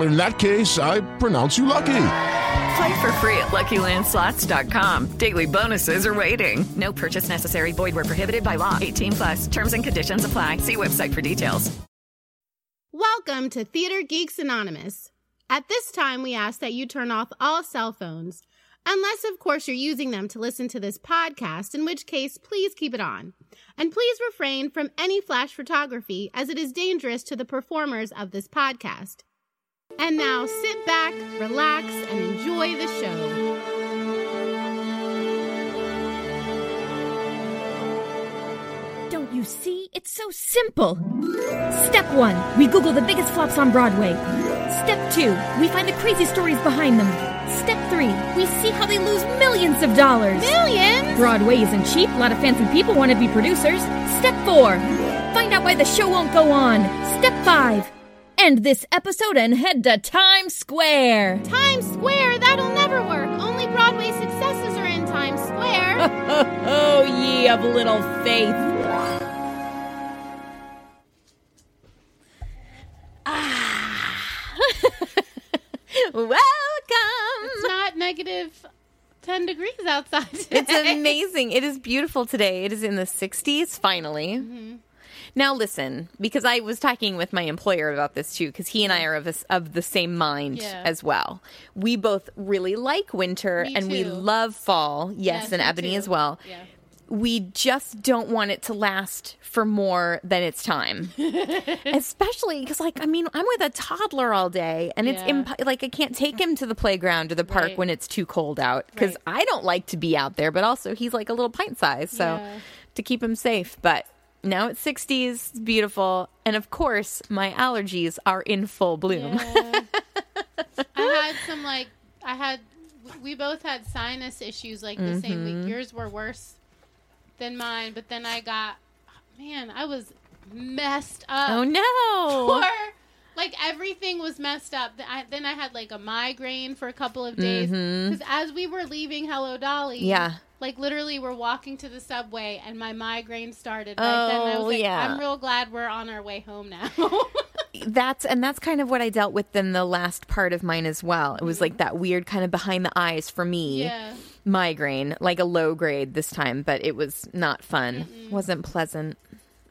In that case, I pronounce you lucky. Play for free at LuckyLandSlots.com. Daily bonuses are waiting. No purchase necessary. Void where prohibited by law. 18 plus. Terms and conditions apply. See website for details. Welcome to Theater Geeks Anonymous. At this time, we ask that you turn off all cell phones, unless, of course, you're using them to listen to this podcast, in which case, please keep it on. And please refrain from any flash photography, as it is dangerous to the performers of this podcast. And now sit back, relax, and enjoy the show. Don't you see? It's so simple. Step one, we Google the biggest flops on Broadway. Step two, we find the crazy stories behind them. Step three, we see how they lose millions of dollars. Millions? Broadway isn't cheap. A lot of fancy people want to be producers. Step four, find out why the show won't go on. Step five, end this episode and head to Times Square. Times Square? That'll never work. Only Broadway successes are in Times Square. oh, ye of little faith. Ah. Welcome. it's not negative 10 degrees outside today. It's amazing. It is beautiful today. It is in the 60s, finally. Mm-hmm. Now, listen, because I was talking with my employer about this too, because he and I are of, this, of the same mind Yeah. as well. We both really like winter Me and we love fall. Yes, Yes, and Ebony too. as well. Yeah. We just don't want it to last for more than its time. Especially because, like, I mean, I'm with a toddler all day, and it's imp- like I can't take him to the playground or the park Right. when it's too cold out because Right. I don't like to be out there, but also he's like a little pint size, so Yeah. to keep him safe. But now it's 60s, it's beautiful, and of course, my allergies are in full bloom. Yeah. I had some like I had we both had sinus issues like the same Mm-hmm. week. Yours were worse than mine, but then I got man, I was messed up. oh no! Or like everything was messed up. I, then I had like a migraine for a couple of days because as we were leaving Hello Dolly, Mm-hmm. Yeah. Like literally we're walking to the subway and my migraine started. Right then. And I Oh, was like, yeah. I'm real glad we're on our way home now. that's and that's kind of what I dealt with in the last part of mine as well. It was like that weird kind of behind the eyes for me. yeah. migraine, like a low grade this time, but it was not fun. wasn't pleasant.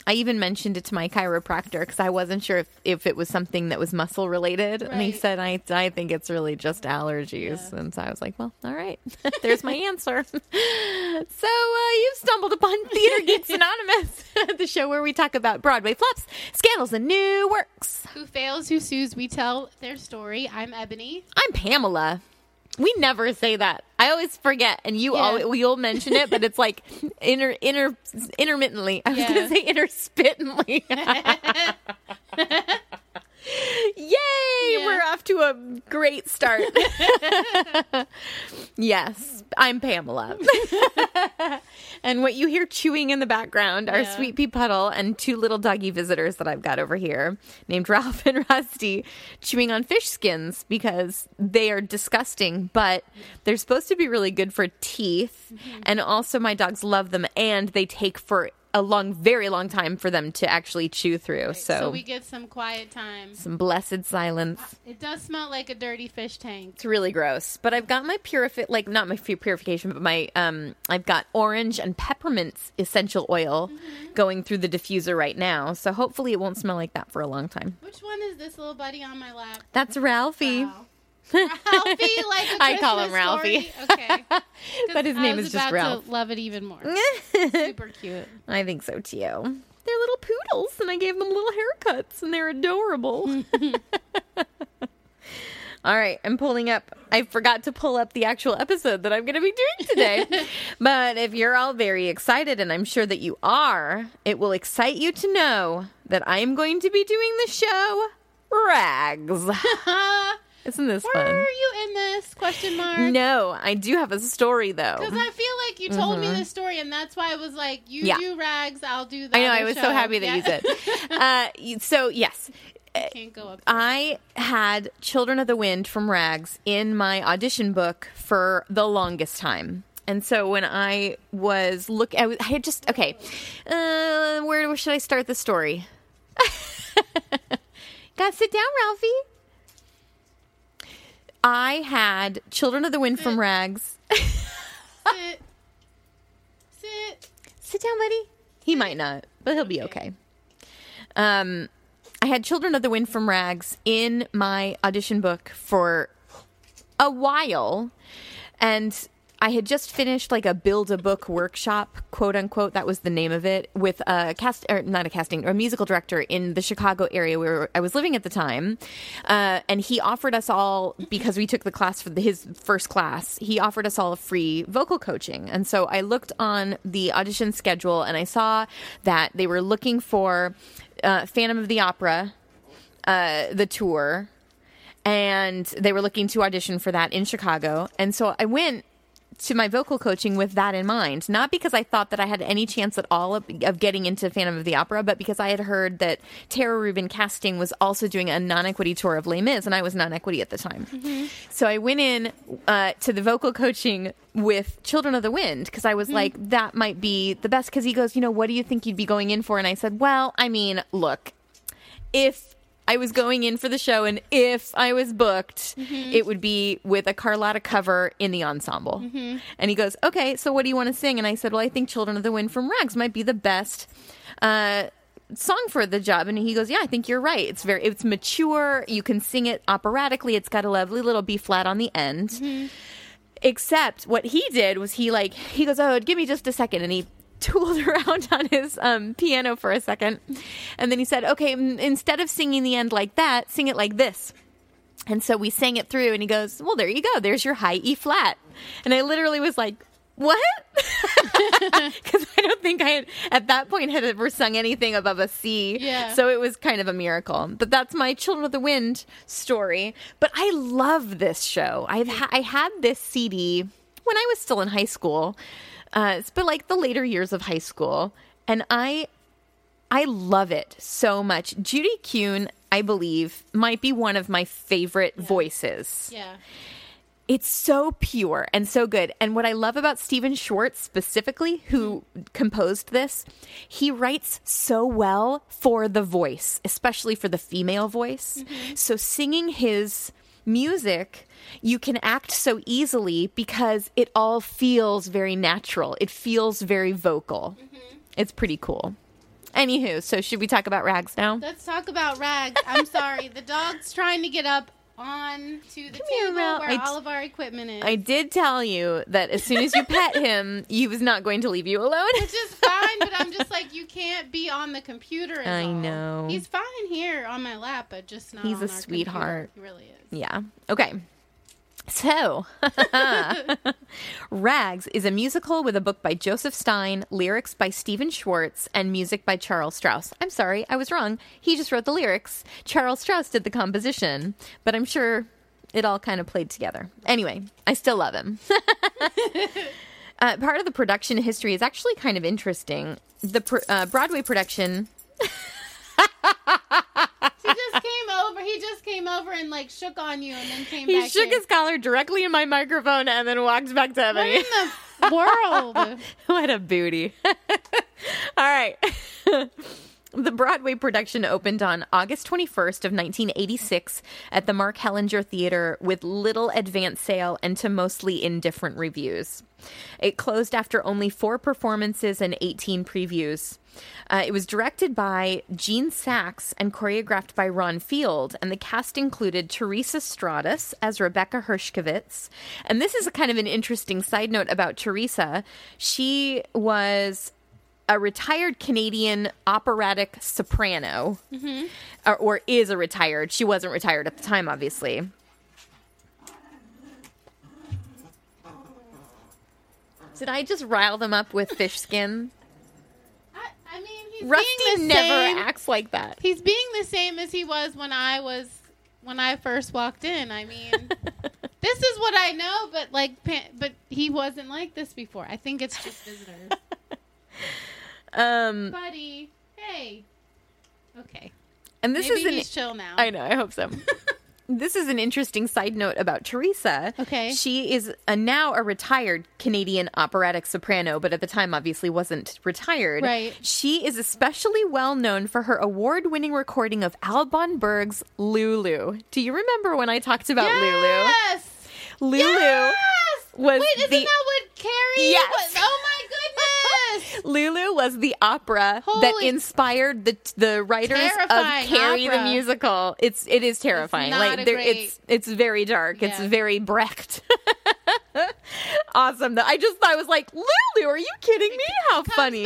I even mentioned it to my chiropractor because I wasn't sure if, if it was something that was muscle related. And he said, I, I think it's really just allergies. Yeah. And so I was like, well, all right, there's my answer. so uh, you've stumbled upon Theater Geeks Anonymous, the show where we talk about Broadway flops, scandals, and new works. Who fails, who sues, we tell their story. I'm Ebony. I'm Pamela. We never say that. I always forget, and you Yeah. always you'll mention it, but it's like inter inter intermittently. I was Yeah. gonna say interspittently. Yay! We're off to a great start. yes, I'm Pamela. and what you hear chewing in the background are Yeah. Sweet Pea Puddle and two little doggy visitors that I've got over here named Ralph and Rusty chewing on fish skins because they are disgusting, but they're supposed to be really good for teeth. Mm-hmm. And also, my dogs love them and they take for a long, very long time for them to actually chew through. So, So, we get some quiet time. some blessed silence. It does smell like a dirty fish tank. It's really gross. But I've got my purify, like not my purification, but my um I've got orange and peppermint essential oil going through the diffuser right now. So hopefully it won't smell like that for a long time. Which one is this little buddy on my lap? That's Ralphie. Wow. Ralphie, like a I call him Ralphie. story? Okay. But his I name is just about Ralph. To love it even more. Super cute. I think so too. They're little poodles, and I gave them little haircuts, and they're adorable. All right, I'm pulling up. I forgot to pull up the actual episode that I'm going to be doing today. but if you're all very excited, and I'm sure that you are, it will excite you to know that I am going to be doing the show Rags. Isn't this Were fun? you in this? Question mark. No, I do have a story though. Because I feel like you told me this story, and that's why I was like, "You Mm-hmm. Yeah. do rags, I'll do that." I know. I was so happy that you did. Uh, so yes, Can't go up. I had Children of the Wind from Rags in my audition book for the longest time. And so when I was look, I, was, I had just okay. Uh, where, where should I start the story? Gotta sit down, Ralphie. I had Children of the Wind from Rags. Sit. Sit. Sit down, buddy. He might not, but he'll be okay. Um, I had Children of the Wind from Rags in my audition book for a while, and I had just finished like a build a book workshop, quote unquote. That was the name of it, with a cast, or not a casting, a musical director in the Chicago area where I was living at the time. Uh, and he offered us all, because we took the class for the, his first class, he offered us all a free vocal coaching. And so I looked on the audition schedule and I saw that they were looking for uh, Phantom of the Opera, uh, the tour and they were looking to audition for that in Chicago. And so I went to my vocal coaching with that in mind, not because I thought that I had any chance at all of, of getting into Phantom of the Opera, but because I had heard that Tara Rubin Casting was also doing a non-equity tour of Les Mis, and I was non-equity at the time. So I went in uh, to the vocal coaching with Children of the Wind because I was like, that might be the best. Because he goes, you know, what do you think you'd be going in for? And I said, well, I mean, look, if I was going in for the show and if I was booked, mm-hmm. it would be with a Carlotta cover in the ensemble. Mm-hmm. And he goes, Okay, so what do you want to sing? And I said, Well, I think Children of the Wind from Rags might be the best. Uh, song for the job. And he goes yeah i think you're right. It's very it's mature. You can sing it operatically. It's got a lovely little b flat on the end. Mm-hmm. Except what he did was he like he goes oh give me just a second. And he tooled around on his um, piano for a second. And then he said okay m- instead of singing the end like that sing it like this. And so we sang it through and he goes well there you go. There's your high e flat. And i literally was like what? Because i don't think i had at that point had ever sung anything above a c. Yeah. so it was kind of a miracle. But that's my children of the wind story. But i love this show. I've ha- i had this cd when i was still in high school uh, it's but like the later years of high school and i I love it so much. Judy Kuhn, I believe, might be one of my favorite voices. Yeah. It's so pure and so good. And what I love about Stephen Schwartz specifically, who composed this, he writes so well for the voice, especially for the female voice. So singing his music, you can act so easily because it all feels very natural. It feels very vocal. Mm-hmm. It's pretty cool. Anywho, so should we talk about rags now? Let's talk about rags. I'm sorry. The dog's trying to get up on to the here, table where I- all of our equipment is. I did tell you that as soon as you pet him, he was not going to leave you alone. Which is fine, but I'm just like, you can't be on the computer. I all. know. He's fine here on my lap, but just not. He's on a our computer. sweetheart. He really is. Yeah. Okay. So, Rags is a musical with a book by Joseph Stein, lyrics by Stephen Schwartz, and music by Charles Strouse. I'm sorry, I was wrong. He just wrote the lyrics. Charles Strouse did the composition, but I'm sure it all kind of played together. Anyway, I still love him. uh, part of the production history is actually kind of interesting. The pr- uh, Broadway production He just came over. He just came over and like shook on you, and then came He back. He shook in. his collar directly in my microphone and then walked back to What in the world? what a booty. All right. The Broadway production opened on August 21st of 1986 at the Mark Hellinger Theater with little advance sale and to mostly indifferent reviews. It closed after only four performances and 18 previews. Uh, it was directed by Gene Saks and choreographed by Ron Field, and the cast included Teresa Stratas as Rebecca Hershkowitz. And this is a kind of an interesting side note about Teresa. She was a retired Canadian operatic soprano, mm-hmm. or, or is a retired. She wasn't retired at the time, obviously. Did I just rile them up with fish skin? I, I mean, he's Rusty never same. acts like that. He's being the same as he was when I was when I first walked in. I mean, this is what I know, but like, but he wasn't like this before. I think it's just visitors. Um, Buddy, hey. Okay. and this Maybe is an he's chill now. I know. I hope so. this is an interesting side note about Teresa. Okay. She is a, now a retired Canadian operatic soprano, but at the time obviously wasn't retired. Right. She is especially well known for her award winning recording of Alban Berg's Lulu. Do you remember when I talked about Yes. Lulu? Lulu Yes. Lulu was Wait, isn't the that what Carrie? Yes. Was? Oh my. Lulu was the opera that inspired the the writers of Carrie opera. the musical. It's it is terrifying. not like great- it's it's very dark. It's very Brecht. awesome. though. I just I was like, Lulu, are you kidding me? How funny.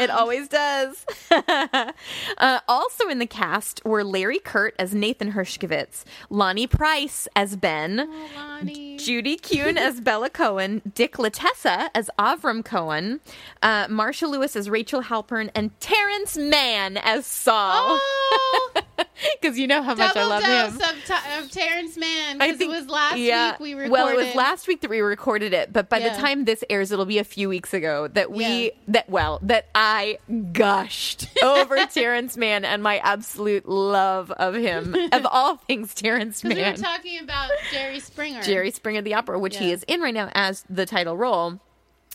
It always does. uh, also in the cast were Larry Kert as Nathan Hershkowitz, Lonnie Price as Ben, Oh, Lonnie. Judy Kuhn as Bella Cohen, Dick Latessa as Avram Cohen, uh, Marcia Lewis as Rachel Halpern, and Terrence Mann as Saul. Oh, Because you know how much I love him. of, t- of Terrence Mann. I Because it was last yeah. week we recorded. Well, it was last week that we recorded it, but by Yeah. the time this airs, it'll be a few weeks ago that we Yeah. that well that I gushed over Terrence Mann and my absolute love of him of all things Terrence Because we Mann. were talking about Jerry Springer. Jerry Springer the Opera, which he is in right now as the title role.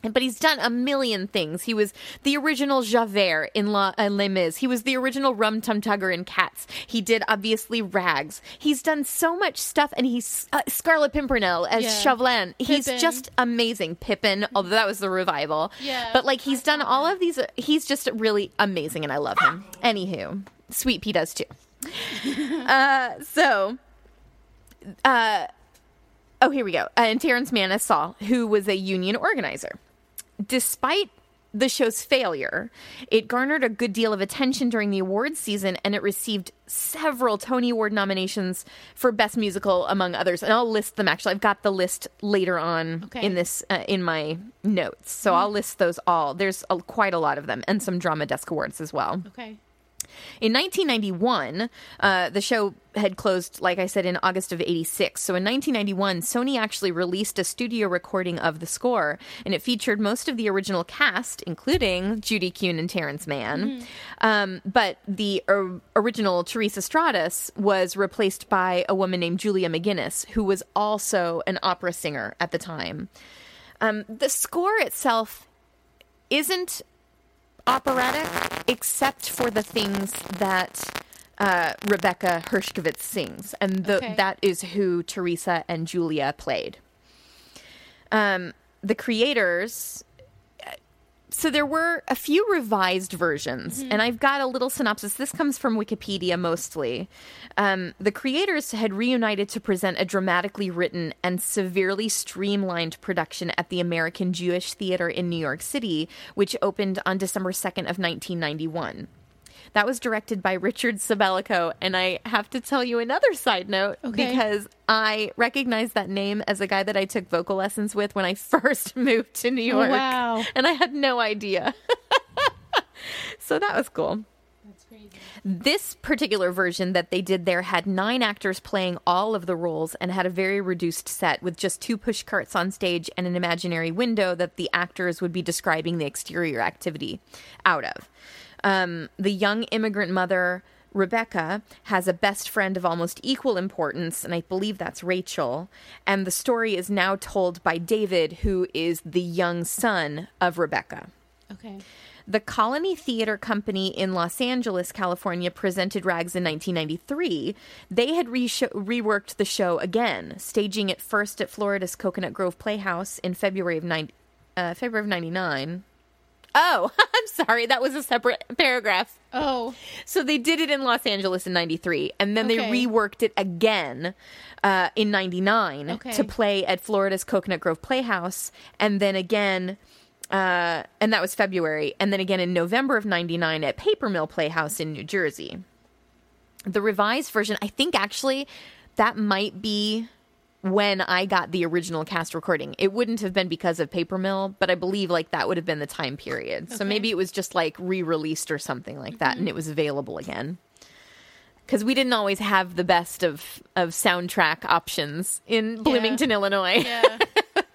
But he's done a million things. He was the original Javert in La uh, Les Mis. He was the original Rum Tum Tugger in Cats. He did obviously Rags. He's done so much stuff, and he's uh, Scarlet Pimpernel as Yeah. Chauvelin. He's Pippin. just amazing. Pippin, although that was the revival. Yeah, but like he's done all of these. He's just really amazing, and I love him. Anywho, Sweet Pea does too. uh, so uh, oh, here we go. Uh, and Terrence Mann as Saul, who was a union organizer. Despite the show's failure, it garnered a good deal of attention during the awards season and it received several Tony Award nominations for Best Musical, among others. And I'll list them actually. I've got the list later on Okay. in this, uh, in my notes. So I'll list those all. There's a, quite a lot of them and some Drama Desk Awards as well. Okay. In 1991, uh, the show had closed, like I said, in August of 86. So in 1991, Sony actually released a studio recording of the score, and it featured most of the original cast, including Judy Kuhn and Terrence Mann. Um, but the or- original Teresa Stratas was replaced by a woman named Julia Migenes, who was also an opera singer at the time. Um, the score itself isn't operatic except for the things that uh, Rebecca Hershkowitz sings, and the, Okay. that is who Teresa and Julia played. Um, the creators. So there were a few revised versions, and I've got a little synopsis. This comes from Wikipedia mostly. Um, the creators had reunited to present a dramatically written and severely streamlined production at the American Jewish Theater in New York City, which opened on December 2nd of 1991. That was directed by Richard Sabellico, and I have to tell you another side note Okay. because I recognize that name as a guy that I took vocal lessons with when I first moved to New oh, York. Oh, wow. And I had no idea. so that was cool. This particular version that they did there had nine actors playing all of the roles and had a very reduced set with just two push carts on stage and an imaginary window that the actors would be describing the exterior activity out of. Um, the young immigrant mother, Rebecca, has a best friend of almost equal importance, and I believe that's Rachel. And the story is now told by David, who is the young son of Rebecca. Okay. The Colony Theater Company in Los Angeles, California, presented Rags in 1993. They had re- reworked the show again, staging it first at Florida's Coconut Grove Playhouse in February of 90, uh, February of 99. Oh, I'm sorry, that was a separate paragraph. Oh. So they did it in Los Angeles in 93, and then Okay. they reworked it again uh, in 99 Okay. to play at Florida's Coconut Grove Playhouse, and then again, uh, and that was February, and then again in November of 99 at Paper Mill Playhouse in New Jersey. The revised version, I think actually that might be when I got the original cast recording. It wouldn't have been because of Paper Mill, but I believe like that would have been the time period. So maybe it was just like re-released or something like that and it was available again. Cuz we didn't always have the best of of soundtrack options in Bloomington, Illinois. Yeah.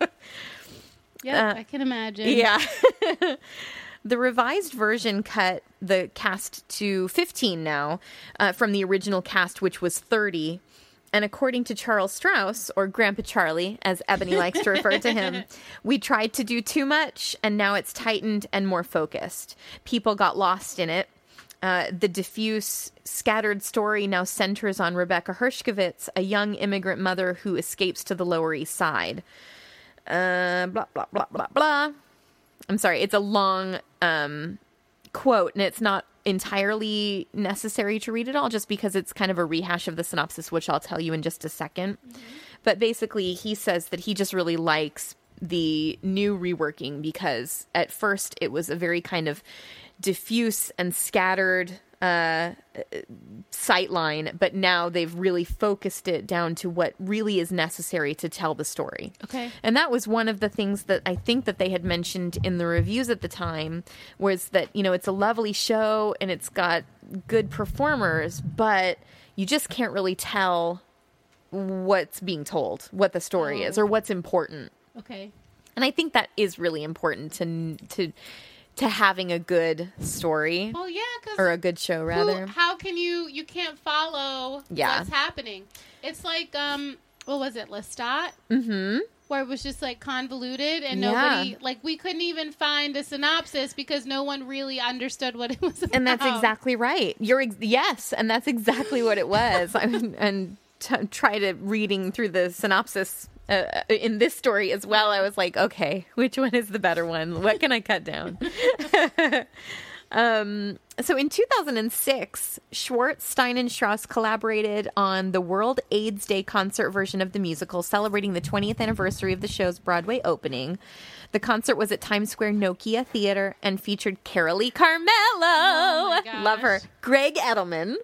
yeah, I can imagine. Yeah. the revised version cut the cast to 15 now uh, from the original cast, which was 30. And according to Charles Strouse, or Grandpa Charlie, as Ebony likes to refer to him, we tried to do too much, and now it's tightened and more focused. People got lost in it. Uh, the diffuse, scattered story now centers on Rebecca Hershkowitz, a young immigrant mother who escapes to the Lower East Side. Uh, blah, blah, blah, blah, blah. I'm sorry, it's a long um, quote, and it's not entirely necessary to read it all just because it's kind of a rehash of the synopsis, which I'll tell you in just a 2nd But basically, he says that he just really likes the new reworking because at first it was a very kind of diffuse and scattered uh, sightline, but now they've really focused it down to what really is necessary to tell the story. Okay. And that was one of the things that I think that they had mentioned in the reviews at the time was that, you know, it's a lovely show and it's got good performers, but you just can't really tell what's being told, what the story is or what's important. Okay. And I think that is really important to to to having a good story Well, yeah, or a good show rather. how can you? You can't follow Yeah. what's happening. It's like um, what was it, Lestat? Mm-hmm. Where it was just like convoluted and Yeah. nobody like we couldn't even find a synopsis because no one really understood what it was about. and that's exactly right. You're ex- yes, and that's exactly what it was. I mean, and t- try to reading through the synopsis uh, in this story as well. I was like, okay, which one is the better one? What can I cut down? um, so in 2006, Schwartz, Stein, and Strouse collaborated on the World AIDS Day concert version of the musical, celebrating the 20th anniversary of the show's Broadway opening. The concert was at Times Square Nokia Theater and featured Carolee Carmello. Oh. Love her. Gregg Edelman,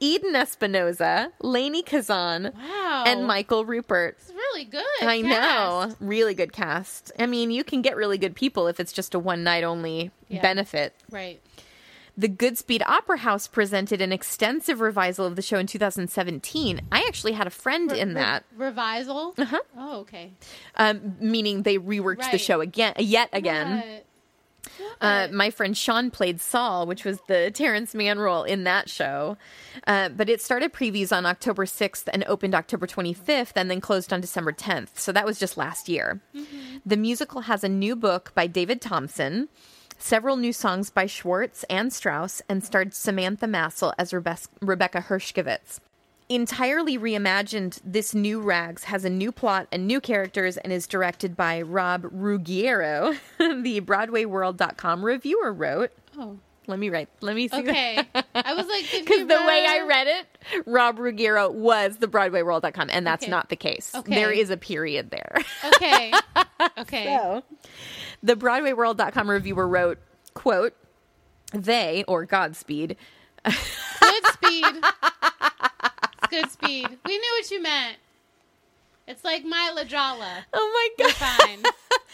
Eden Espinoza, Lainie Kazan, Wow. and Michael Rupert. It's really good. I know. Really good cast. I mean, you can get really good people if it's just a one night only Yeah. benefit. Right. The Goodspeed Opera House presented an extensive revisal of the show in 2017. I actually had a friend in that, revisal. Uh-huh. Oh, okay. um, meaning they reworked the show again, yet again. What? Uh, my friend Sean played Saul, which was the Terrence Mann role in that show. Uh, but it started previews on October 6th and opened October 25th and then closed on December 10th. So that was just last year. The musical has a new book by David Thompson, several new songs by Schwartz and Strouse, and starred Samantha Massell as Rebe- Rebecca Hershkowitz entirely reimagined this new rags has a new plot and new characters and is directed by rob ruggiero the broadwayworld.com reviewer wrote Oh. Let me write let me see Okay. I was like, because the way i read it rob ruggiero was the broadwayworld.com and that's Okay. not the case Okay. there is a period there Okay. Okay. so the broadwayworld.com reviewer wrote quote they or godspeed Good speed. It's good speed. We knew what you meant. It's like Mila Jala. oh my We're god fine.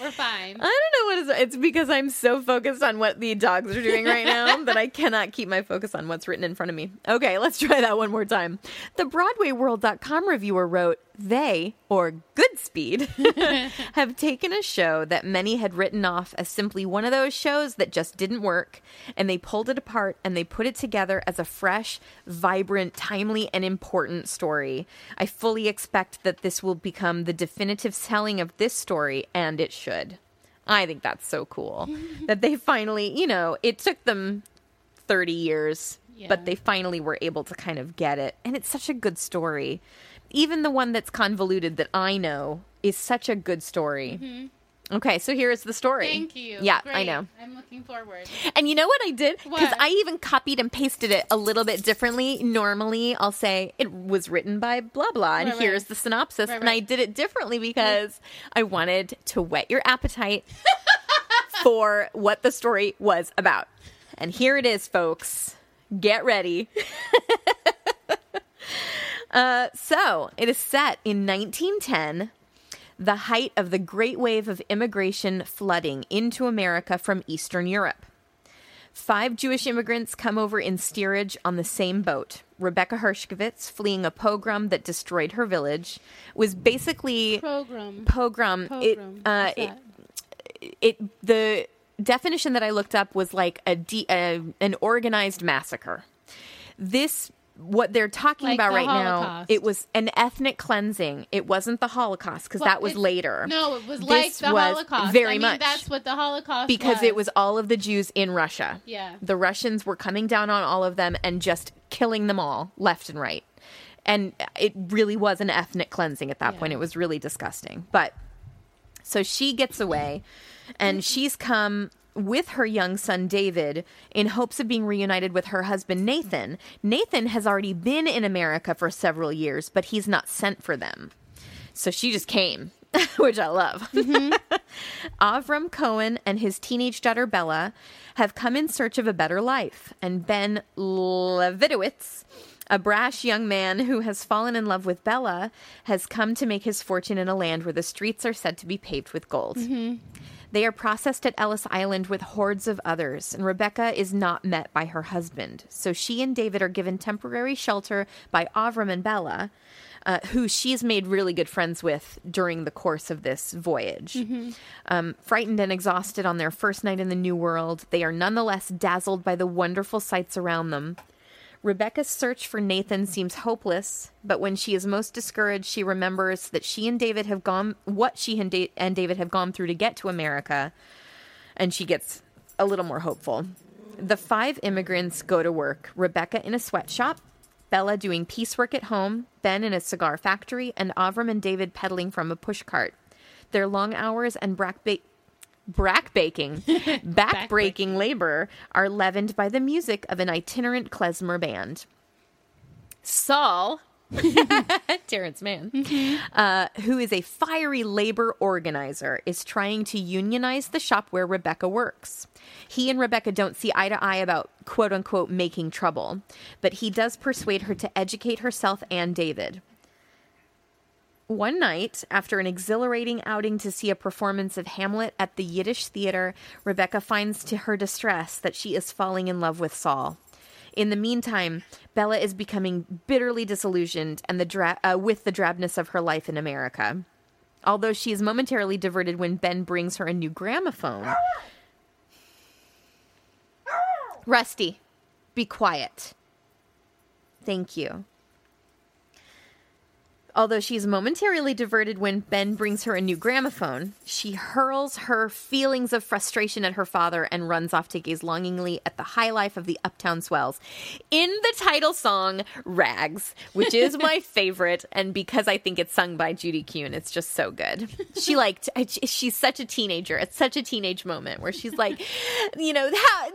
We're fine. I don't know what is. It's because I'm so focused on what the dogs are doing right now that I cannot keep my focus on what's written in front of me. Okay, let's try that one more time. The BroadwayWorld.com reviewer wrote, "They or Goodspeed have taken a show that many had written off as simply one of those shows that just didn't work, and they pulled it apart and they put it together as a fresh, vibrant, timely, and important story. I fully expect that this will become the definitive telling of this story, and it should." I think that's so cool that they finally, you know, it took them 30 years, Yeah. but they finally were able to kind of get it. And it's such a good story. Even the one that's convoluted that I know is such a good story. Okay, so here is the story. Mm-hmm. Thank you. Yeah, I know. I'm looking forward. And you know what I did? Because I even copied and pasted it a little bit differently. Normally, I'll say it was written by blah blah, and Right, right. here's the synopsis. Right, And I did it differently because I wanted to whet your appetite for what the story was about. And here it is, folks. Get ready. uh, so it is set in 1910 the height of the great wave of immigration flooding into America from Eastern Europe. Five Jewish immigrants come over in steerage on the same boat. Rebecca Hershkowitz, fleeing a pogrom that destroyed her village, was basically Program. pogrom. It, Pogrom. uh, it, it the definition that I looked up was like a de- uh, an organized massacre. This what they're talking Like about the right now it was an ethnic cleansing. It wasn't the Holocaust because Well, that was later. No, it was This like the was Holocaust. Very I mean, much That's what the Holocaust because it was all of the Jews in Russia. Yeah. The Russians were coming down on all of them and just killing them all left and right. And it really was an ethnic cleansing at that Yeah. point. It was really disgusting. But so she gets away and she's come with her young son David in hopes of being reunited with her husband Nathan. Nathan has already been in America for several years, but he's not sent for them. So she just came, which I love. Mm-hmm. Avram Cohen and his teenage daughter Bella have come in search of a better life, and Ben Levitowitz, a brash young man who has fallen in love with Bella, has come to make his fortune in a land where the streets are said to be paved with gold. Mm-hmm. They are processed at Ellis Island with hordes of others, and Rebecca is not met by her husband. So she and David are given temporary shelter by Avram and Bella, uh, who she's made really good friends with during the course of this voyage. Um, frightened and exhausted on their first night in the New World, they are nonetheless dazzled by the wonderful sights around them. Rebecca's search for Nathan seems hopeless, but when she is most discouraged, she remembers that she and David have gone what she and, da- and David have gone through to get to America, and she gets a little more hopeful. The five immigrants go to work Rebecca in a sweatshop, Bella doing piecework at home, Ben in a cigar factory, and Avram and David peddling from a pushcart. Their long hours and ba- brack baking, back breaking labor are leavened by the music of an itinerant klezmer band. Saul, Terrence Mann, uh, who is a fiery labor organizer, is trying to unionize the shop where Rebecca works. He and Rebecca don't see eye to eye about quote unquote making trouble, but he does persuade her to educate herself and David. One night, after an exhilarating outing to see a performance of Hamlet at the Yiddish theater, Rebecca finds to her distress that she is falling in love with Saul. In the meantime, Bella is becoming bitterly disillusioned and the dra- uh, with the drabness of her life in America. Although she is momentarily diverted when Ben brings her a new gramophone. Rusty, be quiet. Thank you. Although she is momentarily diverted when Ben brings her a new gramophone, she hurls her feelings of frustration at her father and runs off to gaze longingly at the high life of the uptown swells. In the title song, Rags, which is my favorite, and because I think it's sung by Judy Kuhn, it's just so good. She like, t- she's such a teenager. It's such a teenage moment where she's like, you know, how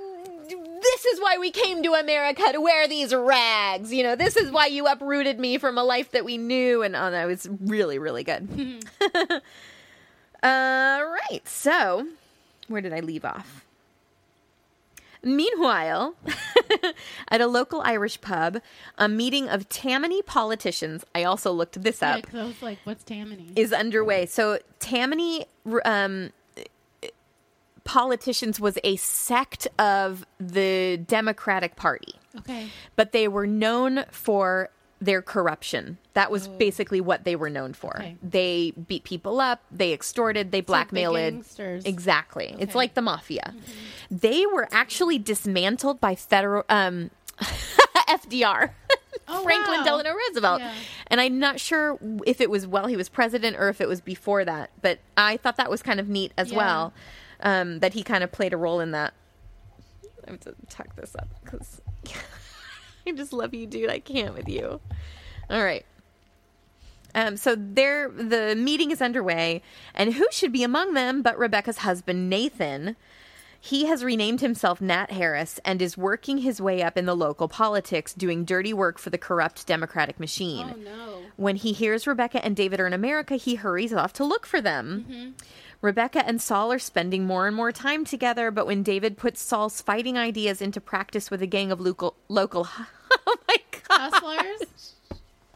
this is why we came to America to wear these rags. You know, this is why you uprooted me from a life that we knew. And oh, that was really, really good. uh, right. So, where did I leave off? Meanwhile, at a local Irish pub, a meeting of Tammany politicians, I also looked this Yeah, I was like, what's Tammany? is underway. So Tammany um, politicians was a sect of the Democratic Party, okay. but they were known for their corruption. That was basically what they were known for. Oh. Okay. They beat people up, they extorted, they blackmailed. gangsters. Exactly. It's like the mafia. They were actually dismantled by federal um FDR. Oh, Franklin wow. Delano Roosevelt. Yeah. And I'm not sure if it was while he was president or if it was before that, but I thought that was kind of neat as Yeah. well. Um, that he kind of played a role in that. I have to tuck this up because I just love you, dude. I can't with you. All right. Um, so there, the meeting is underway, and who should be among them but Rebecca's husband, Nathan? He has renamed himself Nat Harris and is working his way up in the local politics, doing dirty work for the corrupt Democratic machine. Oh no. When he hears Rebecca and David are in America, he hurries off to look for them. Rebecca and Saul are spending more and more time together, but when David puts Saul's fighting ideas into practice with a gang of local local oh my god, Hustlers?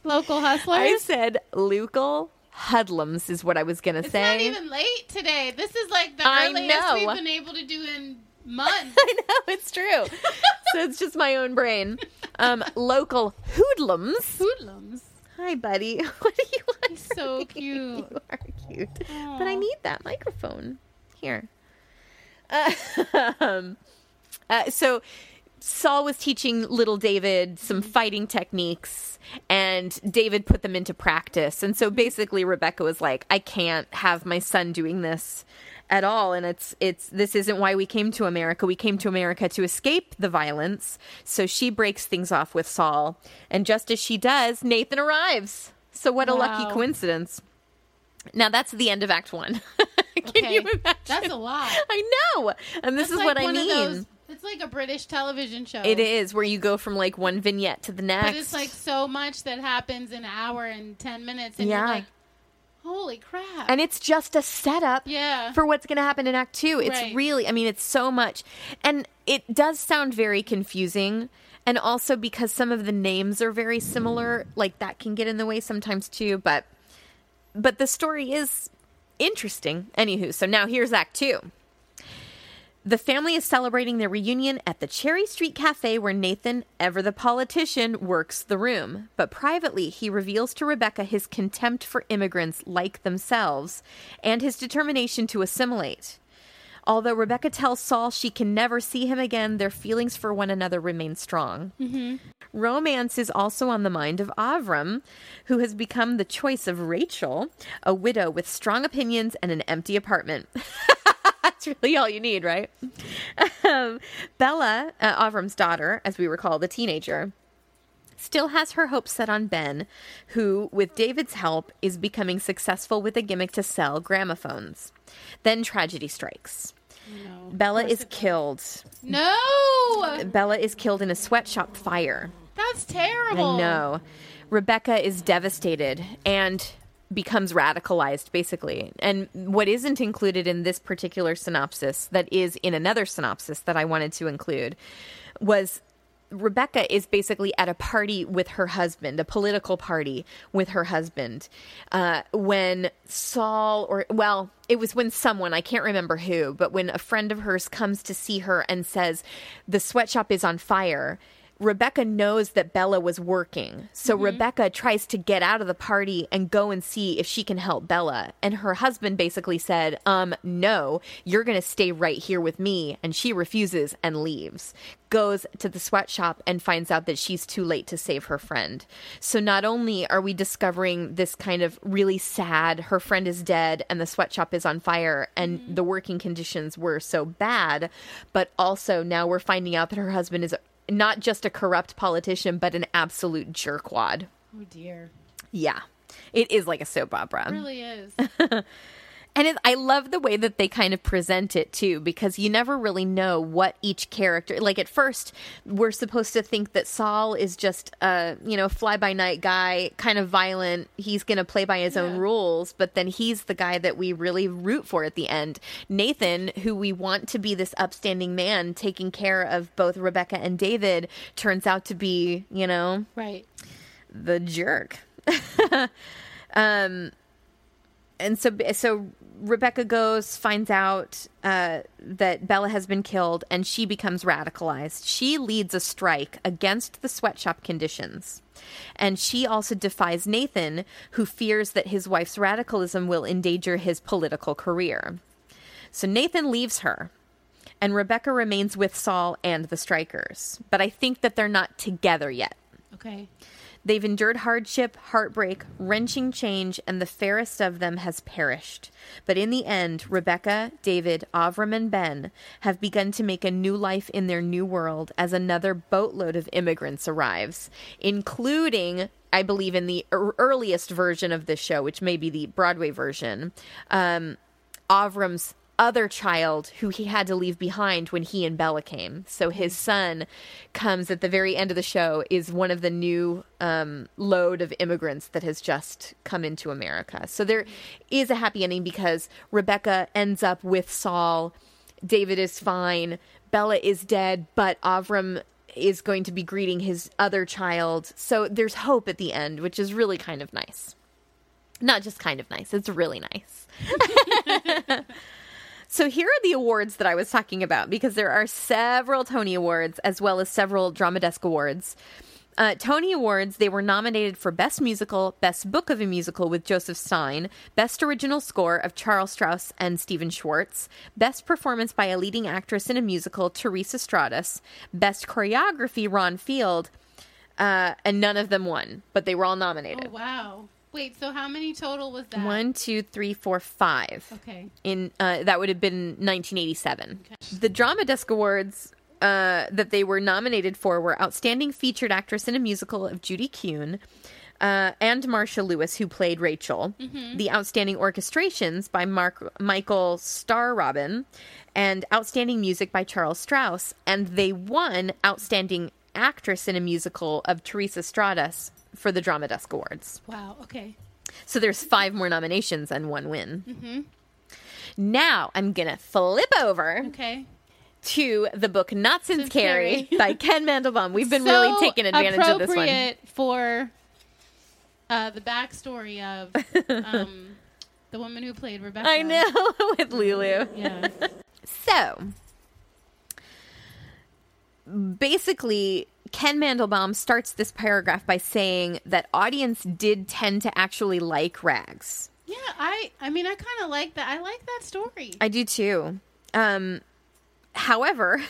Local hustlers? I said local hoodlums is what I was gonna it's say. It's not even late today. This is like the I earliest know. we've been able to do in months. I know it's true. so it's just my own brain. Um, local hoodlums. Hoodlums. Hi, buddy. What do you want? So cute. Cute. But I need that microphone. Here. Um, uh, so Saul was teaching little David some fighting techniques, and David put them into practice. And so basically, Rebecca was like, "I can't have my son doing this." at all and it's it's this isn't why we came to America we came to America to escape the violence so she breaks things off with Saul and just as she does Nathan arrives so what a lucky coincidence now that's the end of act 1 can Okay. you imagine That's a lot. I know and this That's is like what I one of mean those- it's like a British television show. it is where you go from like one vignette to the next But it's like so much that happens in an hour and 10 minutes. And Yeah. you're like, holy crap. and it's just a setup Yeah. for what's going to happen in act 2 it's Right. really i mean it's so much and it does sound very confusing and also because some of the names are very similar like that can get in the way sometimes too but but the story is interesting anywho so now here's act 2 the family is celebrating their reunion at the Cherry Street Cafe where Nathan, ever the politician, works the room. But privately, he reveals to Rebecca his contempt for immigrants like themselves and his determination to assimilate. Although Rebecca tells Saul she can never see him again, their feelings for one another remain strong. Romance is also on the mind of Avram, who has become the choice of Rachel, a widow with strong opinions and an empty apartment. That's really all you need, right? Um, Bella, uh, Avram's daughter, as we recall, the teenager, still has her hopes set on Ben, who, with David's help, is becoming successful with a gimmick to sell gramophones. Then tragedy strikes. Bella is killed. no! Bella is killed in a sweatshop fire. That's terrible. I know. Rebecca is devastated and becomes radicalized, basically. And what isn't included in this particular synopsis, that is in another synopsis that I wanted to include, was Rebecca is basically at a party with her husband, a political party with her husband, uh, when Saul, or, well, it was when someone, I can't remember who, but when a friend of hers comes to see her and says, the sweatshop is on fire. Rebecca knows that Bella was working. So Rebecca tries to get out of the party and go and see if she can help Bella. And her husband basically said, um, no, you're going to stay right here with me. And she refuses and leaves. Goes to the sweatshop and finds out that she's too late to save her friend. So not only are we discovering this kind of really sad, her friend is dead and the sweatshop is on fire and the working conditions were so bad, but also now we're finding out that her husband is not just a corrupt politician, but an absolute jerkwad. Oh, dear. Yeah. It is like a soap opera. It really is. And it, I love the way that they kind of present it too, because you never really know what each character. Like at first, we're supposed to think that Saul is just a you know fly by night guy, kind of violent. He's going to play by his own rules, but then he's the guy that we really root for at the end. Nathan, who we want to be this upstanding man taking care of both Rebecca and David, turns out to be you know right. the jerk. um, and so so Rebecca goes, finds out uh, that Bella has been killed, and she becomes radicalized. She leads a strike against the sweatshop conditions. And she also defies Nathan, who fears that his wife's radicalism will endanger his political career. So Nathan leaves her, and Rebecca remains with Saul and the strikers. But I think that they're not together yet. Okay. They've endured hardship, heartbreak, wrenching change, and the fairest of them has perished. But in the end, Rebecca, David, Avram, and Ben have begun to make a new life in their new world as another boatload of immigrants arrives, including, I believe, in the ear- earliest version of this show, which may be the Broadway version, um, Avram's other child who he had to leave behind when he and Bella came. So his son comes at the very end of the show is one of the new um, load of immigrants that has just come into America. So there is a happy ending because Rebecca ends up with Saul. David is fine. Bella is dead, but Avram is going to be greeting his other child. So there's hope at the end, which is really kind of nice. Not just kind of nice, it's really nice. So here are the awards that I was talking about because there are several Tony Awards as well as several Drama Desk Awards. Uh, Tony Awards, they were nominated for Best Musical, Best Book of a Musical with Joseph Stein, Best Original Score of Charles Strouse and Stephen Schwartz, Best Performance by a Leading Actress in a Musical, Teresa Stratas, Best Choreography, Ron Field, uh, and none of them won, but they were all nominated. Oh, wow. Wait, so how many total was that? One, two, three, four, five. Okay. In uh, that would have been 1987. The Drama Desk Awards uh, that they were nominated for were Outstanding Featured Actress in a Musical of Judy Kuhn. Uh, and Marcia Lewis, who played Rachel. The Outstanding Orchestrations by Mark Michael Starobin, and Outstanding Music by Charles Strouse. And they won Outstanding Actress in a Musical of Teresa Stratas for the Drama Desk Awards. Wow. Okay. So there's five more nominations and one win. Mm-hmm. Now I'm gonna flip over Okay. to the book Not Since, Since Carrie, Carrie. by Ken Mandelbaum. We've been So really taking advantage of this one. appropriate for uh, the backstory of um, the woman who played Rebecca. I know with Lulu. Yeah. So basically, Ken Mandelbaum starts this paragraph by saying that audience did tend to actually like Rags. Yeah. I. I mean, I kind of like that. I like that story. I do too. Um, however,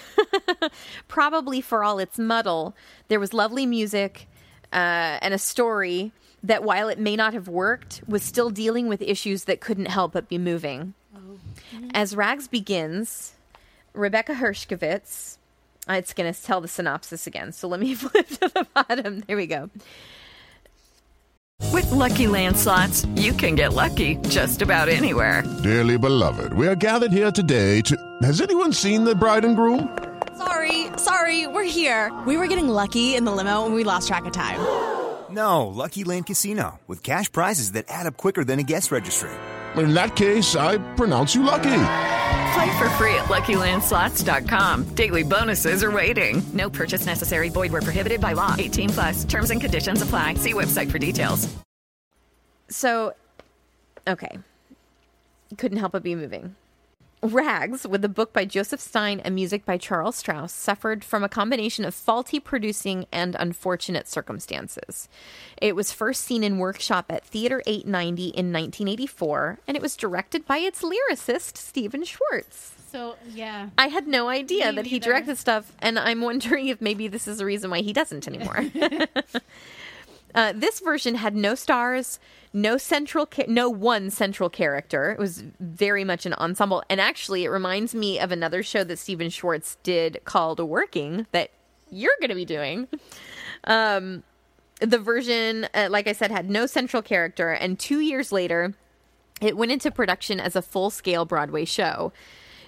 probably for all its muddle, there was lovely music uh, and a story that, while it may not have worked, was still dealing with issues that couldn't help but be moving. As Rags begins, Rebecca Hershkowitz. It's going to tell the synopsis again, so let me flip to the bottom. There we go. With Lucky Land slots, you can get lucky just about anywhere. Dearly beloved, we are gathered here today to. Has anyone seen the bride and groom? Sorry, sorry, we're here. We were getting lucky in the limo and we lost track of time. No, Lucky Land Casino, with cash prizes that add up quicker than a guest registry. In that case, I pronounce you lucky. Play for free at LuckyLandSlots.com. Daily bonuses are waiting. No purchase necessary. Void were prohibited by law. 18 plus. Terms and conditions apply. See website for details. So, okay. Couldn't help but be moving. Rags, with a book by Joseph Stein and music by Charles Strouse, suffered from a combination of faulty producing and unfortunate circumstances. It was first seen in workshop at Theater 890 in 1984, and it was directed by its lyricist, Stephen Schwartz. So yeah. I had no idea Me that he directed stuff, and I'm wondering if maybe this is the reason why he doesn't anymore. uh, this version had no stars, no central, ca- no one central character. It was very much an ensemble, and actually, it reminds me of another show that Stephen Schwartz did called "Working" that you're going to be doing. Um, the version, uh, like I said, had no central character, and two years later, it went into production as a full scale Broadway show.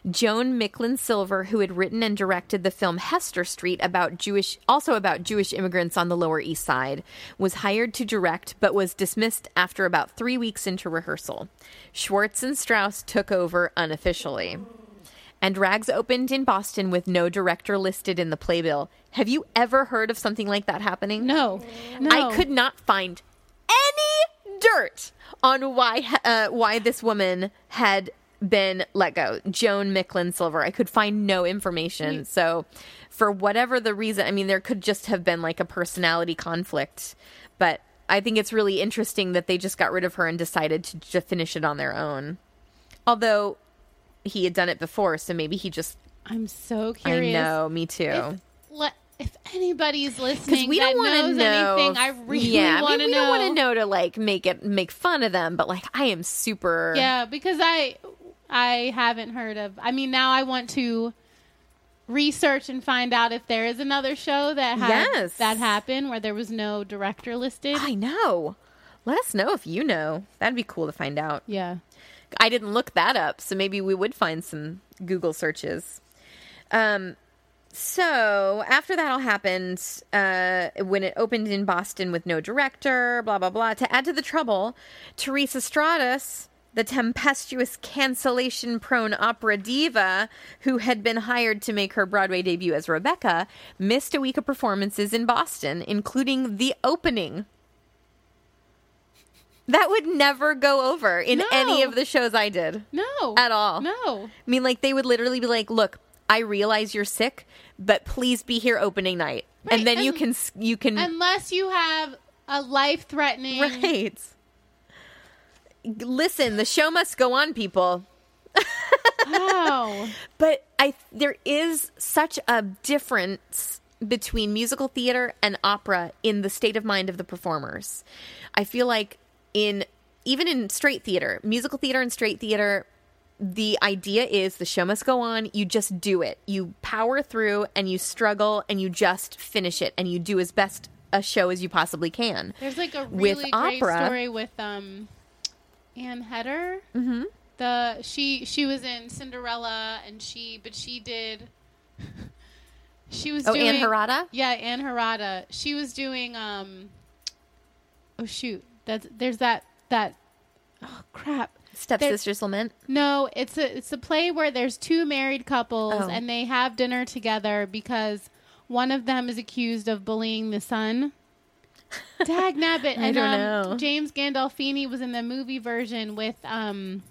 Joan Micklin Silver, who had written and directed the film Hester Street about Jewish, also about Jewish immigrants on the Lower East Side, was hired to direct but was dismissed after about three weeks into rehearsal. Schwartz and Strouse took over unofficially. And Rags opened in Boston with no director listed in the playbill. Have you ever heard of something like that happening? No. No. I could not find any dirt on why uh, why this woman had been let go. Joan Micklin Silver. I could find no information. So, for whatever the reason, I mean, there could just have been like a personality conflict. But I think it's really interesting that they just got rid of her and decided to, to finish it on their own. Although he had done it before, so maybe he just. I'm so curious. I know, me too. If, le- if anybody's listening we don't want to know. anything, I really yeah, I mean, to we don't want to know to like make it make fun of them, but like I am super. Yeah, because I I haven't heard of. I mean, now I want to research and find out if there is another show that had Yes. that happened where there was no director listed. I know. Let us know if you know. That'd be cool to find out. yeah. I didn't look that up, so maybe we would find some Google searches. Um, so after that all happened, uh, when it opened in Boston with no director, blah blah blah. To add to the trouble, Teresa Stratas, the tempestuous cancellation-prone opera diva who had been hired to make her Broadway debut as Rebecca, missed a week of performances in Boston, including the opening. That would never go over in No. any of the shows I did. No. At all. No. I mean, like they would literally be like, "Look, I realize you're sick, but please be here opening night, Right, and then you can you can Unless you have a life-threatening right." Listen, the show must go on, people. Oh. But I there is such a difference between musical theater and opera in the state of mind of the performers. I feel like in even in straight theater, musical theater and straight theater, the idea is the show must go on. You just do it. You power through and you struggle and you just finish it and you do as best a show as you possibly can. There's like a With really great opera- story with um Anne Header. Mm-hmm. The she she was in Cinderella and she but she did she was Oh, doing Ann Harada? Yeah, Ann Harada. She was doing um oh shoot. That's there's that that oh crap. Stepsisters Lament. No, it's a it's a play where there's two married couples Oh. and they have dinner together because one of them is accused of bullying the son. Dag nabbit. I and don't um, know. James Gandolfini was in the movie version with um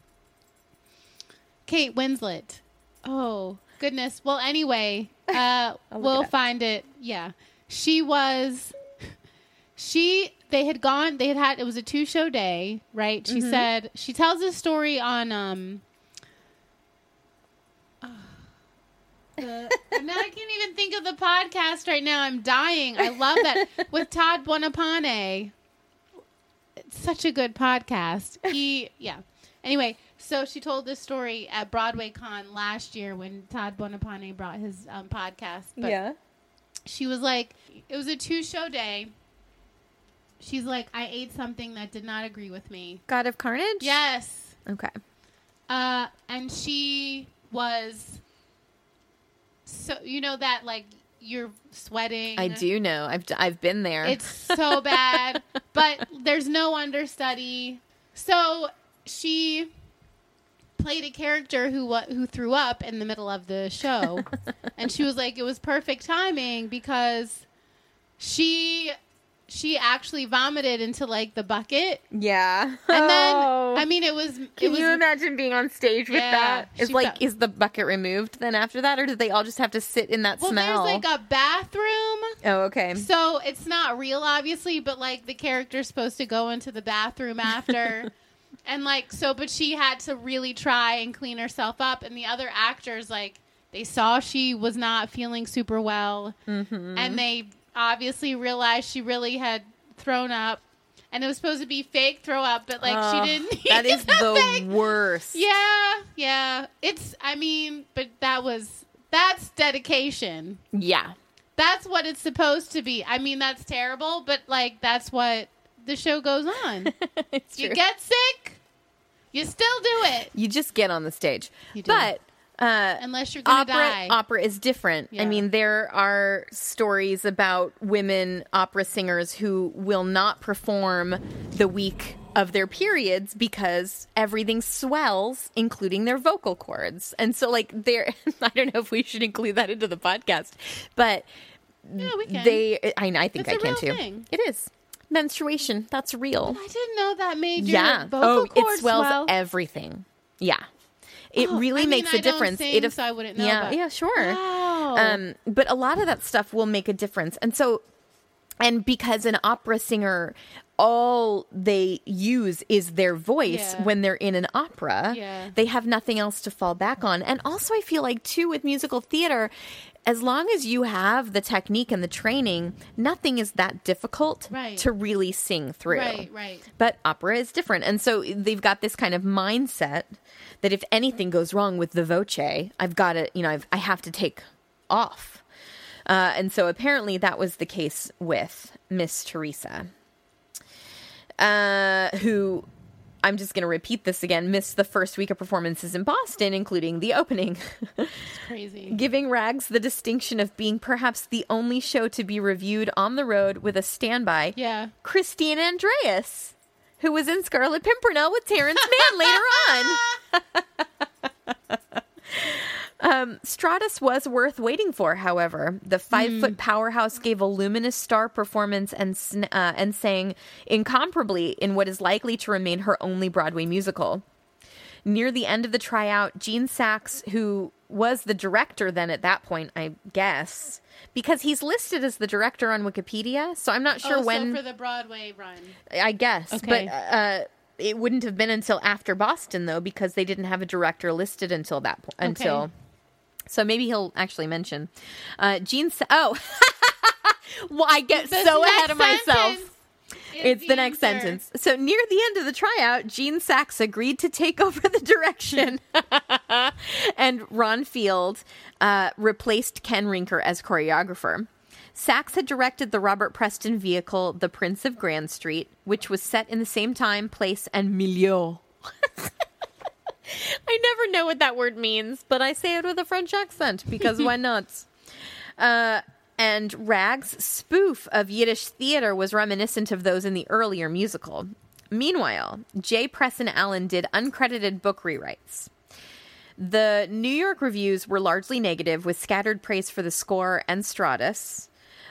Kate Winslet. Oh, goodness. Well, anyway, uh we'll it find it. Yeah. She was she they had gone they had had it was a two show day right she Mm-hmm. said she tells this story on um uh, now I can't even think of the podcast right now. I'm dying. I love that with Todd Buonopane. It's such a good podcast. He, yeah. Anyway, so she told this story at Broadway Con last year when Todd Buonopane brought his um, podcast. But yeah. she was like, it was a two show day. She's like, I ate something that did not agree with me. God of Carnage? Yes. Okay. Uh, and she was so you know that like you're sweating. I do know. I've I've been there. It's so bad, but there's no understudy. So she played a character who who threw up in the middle of the show, and she was like, it was perfect timing because she she actually vomited into like the bucket, yeah. and then I mean it was it Can was you imagine being on stage with Yeah, that? Is she like, felt- is the bucket removed then after that, or do they all just have to sit in that well, smell? there's like a bathroom. oh, okay. So it's not real, obviously, but like the character's supposed to go into the bathroom after. and like, so, but she had to really try and clean herself up. And the other actors, like, they saw she was not feeling super well. Mm-hmm. And they obviously realized she really had thrown up. And it was supposed to be fake throw up, but like Ugh, she didn't. that is the fake. worst. Yeah, yeah. It's, I mean, but that was, that's dedication Yeah. that's what it's supposed to be. I mean, that's terrible, but like that's what the show goes on. it's you true. get sick, you still do it you just get on the stage. You do. But uh, unless you're gonna opera die. opera is different. I mean, there are stories about women opera singers who will not perform the week of their periods because everything swells, including their vocal cords. And so, like, there, I don't know if we should include that into the podcast, but yeah, we can. they, I, I think It's I can too. thing. It is menstruation. That's real. I didn't know that made your yeah. vocal oh, cords it swells swell. everything. Yeah. It Oh, really I mean, makes a I don't difference. sing, it aff- so I wouldn't know, Yeah, yeah, sure. Wow. Um, but a lot of that stuff will make a difference, and so, and because an opera singer, all they use is their voice Yeah. when they're in an opera. Yeah. They have nothing else to fall back on, and also I feel like too with musical theater. As long as you have the technique and the training, nothing is that difficult Right. to really sing through. Right, right. But opera is different. And so they've got this kind of mindset that if anything goes wrong with the voce, I've got to, you know, I've, I have to take off. Uh, and so apparently that was the case with Miss Teresa, uh, who I'm just going to repeat this again, missed the first week of performances in Boston, including the opening. Crazy. giving Rags the distinction of being perhaps the only show to be reviewed on the road with a standby. Yeah. Christine Andreas, who was in Scarlet Pimpernel with Terrence Mann later on. um, Stratas was worth waiting for, however. The five foot powerhouse gave a luminous star performance and, sn- uh, and sang incomparably in what is likely to remain her only Broadway musical. Near the end of the tryout, Gene Saks, who was the director then at that point, I guess, because he's listed as the director on Wikipedia, so I'm not sure oh, when. so for the Broadway run. I guess, Okay. but uh, it wouldn't have been until after Boston though, because they didn't have a director listed until that point. Until, so maybe he'll actually mention uh, Gene. Sa- oh, well, I get This so ahead of myself. It's the next answer. sentence. So near the end of the tryout, Gene Saks agreed to take over the direction, and Ron Field uh, replaced Ken Rinker as choreographer. Saks had directed the Robert Preston vehicle, The Prince of Grand Street, which was set in the same time, place, and milieu. I never know what that word means, but I say it with a French accent because why not? Uh, and Rag's spoof of Yiddish theater was reminiscent of those in the earlier musical. Meanwhile, Jay Presson Allen did uncredited book rewrites. The New York reviews were largely negative, with scattered praise for the score and Stratas.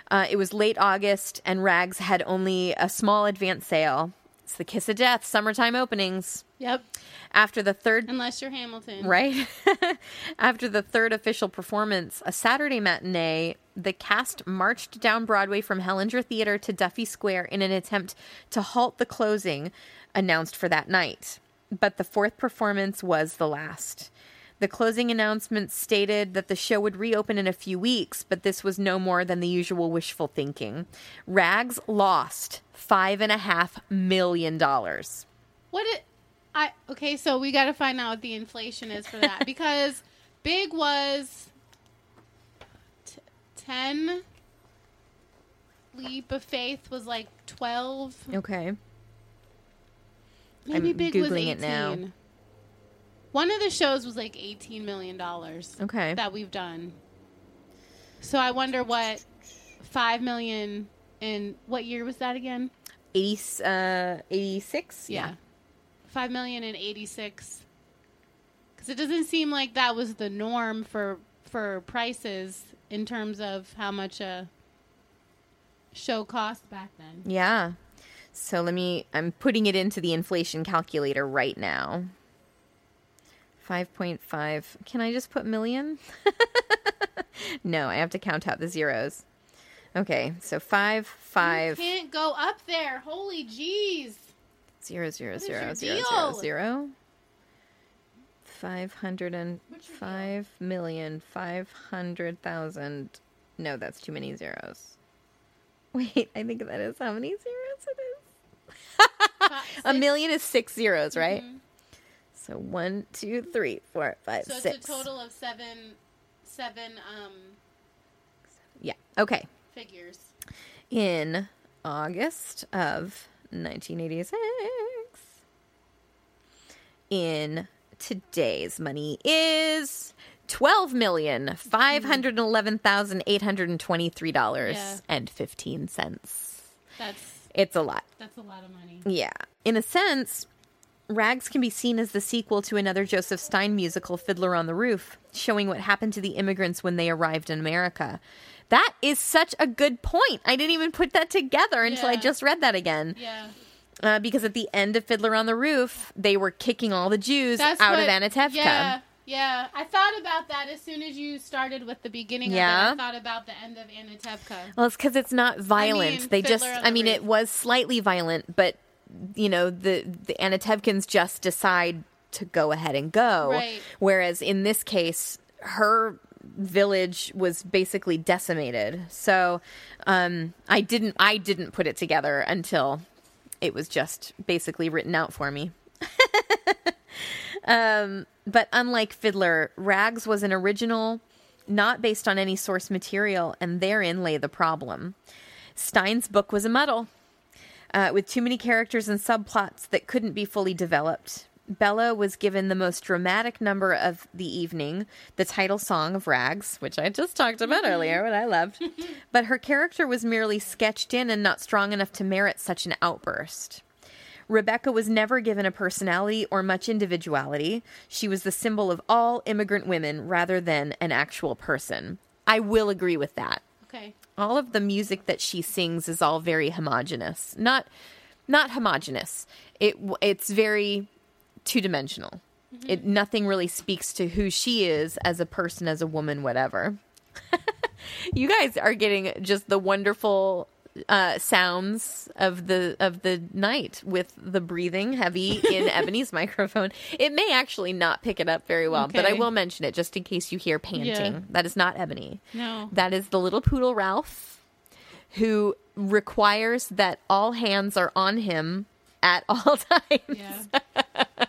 Uh, it was late August, and Rags had only a small advance sale. It's the kiss of death, summertime openings. Yep. After the third Unless you're Hamilton. Right? After the third official performance, a Saturday matinee, the cast marched down Broadway from Hellinger Theater to Duffy Square in an attempt to halt the closing announced for that night. But the fourth performance was the last. The closing announcement stated that the show would reopen in a few weeks, but this was no more than the usual wishful thinking. Rags lost five and a half million dollars. What it I okay, so we got to find out what the inflation is for that because big was t- 10 leap of faith was like 12 Okay. maybe I'm big was Googling 18 it now. One of the shows was like 18 million dollars Okay. that we've done so i wonder what 5 million in what year was that again 80, uh, 86? Yeah. eighty-six. Because it doesn't seem like that was the norm for for prices in terms of how much a show cost back then. Yeah. So let me, I'm putting it into the inflation calculator right now. 5.5. Can I just put million? no, I have to count out the zeros. Okay, so five, five, You can't go up there. Holy jeez. zero, zero, zero, zero, zero, zero. Five hundred and five million five hundred thousand. No, that's too many zeros. Wait, I think that is how many zeros it is. A million is six zeros, right? Mm-hmm. So one, two, three, four, five, So six. it's a total of seven seven um Yeah. Okay. figures. In August of 1986, in today's money is twelve million five hundred eleven thousand eight hundred twenty-three dollars Yeah. and fifteen cents. That's It's a lot. that's a lot of money. Yeah. In a sense, Rags can be seen as the sequel to another Joseph Stein musical, Fiddler on the Roof, showing what happened to the immigrants when they arrived in America. That is such a good point. I didn't even put that together until I just read that again. Yeah. Uh, because at the end of Fiddler on the Roof, they were kicking all the Jews That's out of what- Anatevka. Yeah, yeah. I thought about that as soon as you started with the beginning Yeah? of it. I thought about the end of Anatevka. Well, it's because it's not violent. mean, they just, Fiddler on I mean, it was slightly violent, but you know, the the Anatevkins just decide to go ahead and go. Right. Whereas in this case, her village was basically decimated. So um, I didn't I didn't put it together until it was just basically written out for me. um, but unlike Fiddler, Rags was an original, not based on any source material, and therein lay the problem. Stein's book was a muddle, uh, with too many characters and subplots that couldn't be fully developed. Bella was given the most dramatic number of the evening, the title song of Rags, which I just talked about earlier, what I loved. but her character was merely sketched in and not strong enough to merit such an outburst. Rebecca was never given a personality or much individuality. She was the symbol of all immigrant women rather than an actual person. I will agree with that. Okay. All of the music that she sings is all very homogenous. Not not homogenous. It it's very two-dimensional. Mm-hmm. It nothing really speaks to who she is as a person, as a woman, whatever. you guys are getting just the wonderful uh, sounds of the of the night with the breathing heavy in Ebony's microphone. It may actually not pick it up very well, but I will mention it just in case you hear panting. Yeah. That is not Ebony. No. That is the little poodle Ralph who requires that all hands are on him at all times. Yeah.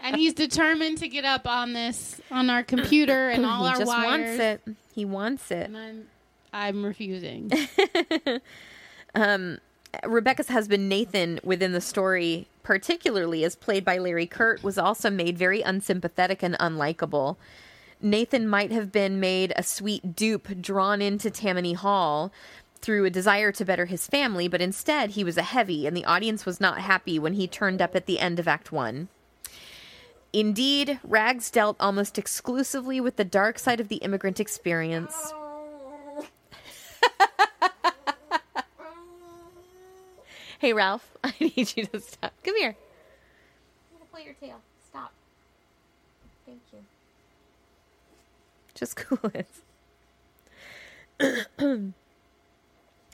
and he's determined to get up on this on our computer and all he our just wires. wants it. He wants it. And I'm I'm refusing. Um, Rebecca's husband Nathan within the story, particularly as played by Larry Kert, was also made very unsympathetic and unlikable. Nathan might have been made a sweet dupe drawn into Tammany Hall through a desire to better his family, but instead he was a heavy, and the audience was not happy when he turned up at the end of Act One. Indeed, Rags dealt almost exclusively with the dark side of the immigrant experience. Hey, Ralph, I need you to stop. Come here. I'm gonna pull your tail. Stop. Thank you. Just cool it.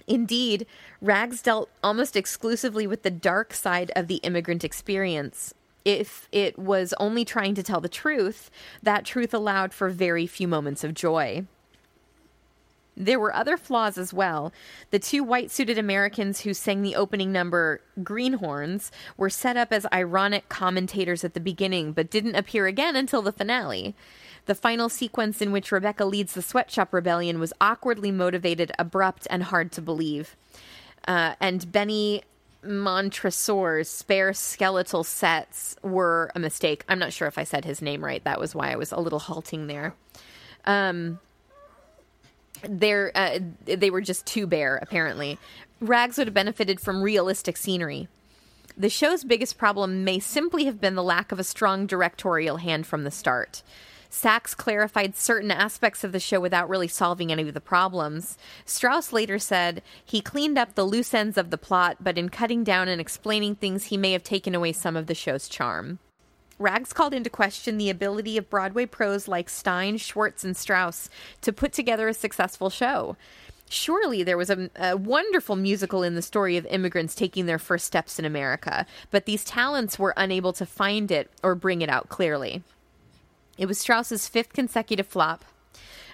Indeed, Rags dealt almost exclusively with the dark side of the immigrant experience. If it was only trying to tell the truth, that truth allowed for very few moments of joy. There were other flaws as well. The two white suited Americans who sang the opening number, Greenhorns, were set up as ironic commentators at the beginning, but didn't appear again until the finale. The final sequence in which Rebecca leads the sweatshop rebellion was awkwardly motivated, abrupt, and hard to believe. Uh, and Beni Montresor's spare skeletal sets were a mistake. I'm not sure if I said his name right. That was why I was a little halting there. Um, they're uh, they were just too bare apparently rags would have benefited from realistic scenery the show's biggest problem may simply have been the lack of a strong directorial hand from the start Saks clarified certain aspects of the show without really solving any of the problems. Strouse later said he cleaned up the loose ends of the plot, but in cutting down and explaining things, he may have taken away some of the show's charm. Rags called into question the ability of Broadway pros like Stein, Schwartz, and Strouse to put together a successful show. Surely there was a, a wonderful musical in the story of immigrants taking their first steps in America, but these talents were unable to find it or bring it out clearly. It was Strouse's fifth consecutive flop,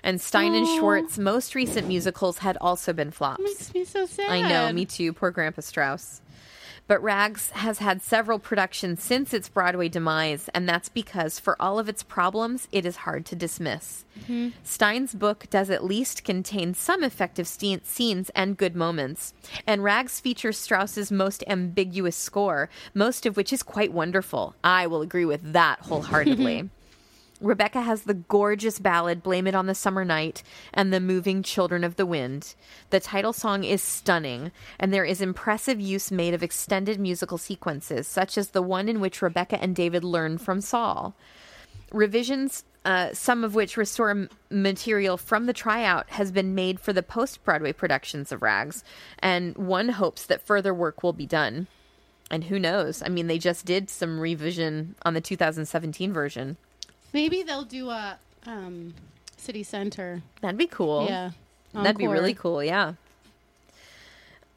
and Stein and Schwartz's most recent musicals had also been flops. Makes me so sad. I know, me too. Poor Grandpa Strouse. But Rags has had several productions since its Broadway demise, and that's because, for all of its problems, it is hard to dismiss. Mm-hmm. Stein's book does at least contain some effective ste- scenes and good moments, and Rags features Strouse's most ambiguous score, most of which is quite wonderful. I will agree with that wholeheartedly. Rebecca has the gorgeous ballad Blame It on the Summer Night and the moving Children of the Wind. The title song is stunning, and there is impressive use made of extended musical sequences, such as the one in which Rebecca and David learn from Saul. Revisions, uh, some of which restore material from the tryout, has been made for the post Broadway productions of Rags, and one hopes that further work will be done. And who knows? I mean, they just did some revision on the 2017 version. Maybe they'll do a um, city center. That'd be cool. Yeah. That'd be really cool, yeah.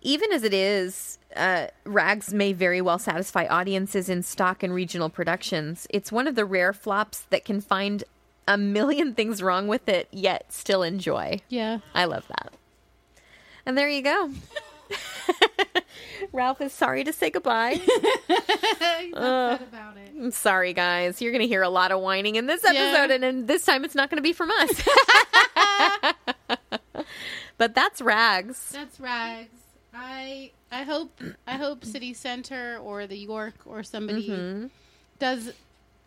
Even as it is, uh, Rags may very well satisfy audiences in stock and regional productions. It's one of the rare flops that can find a million things wrong with it, yet still enjoy. Yeah. I love that. And there you go. Ralph is sorry to say goodbye. about it. I'm sorry, guys. You're going to hear a lot of whining in this episode, Yeah. and, and this time it's not going to be from us. but that's Rags. That's rags. I I hope I hope City Center or the York or somebody Mm-hmm. does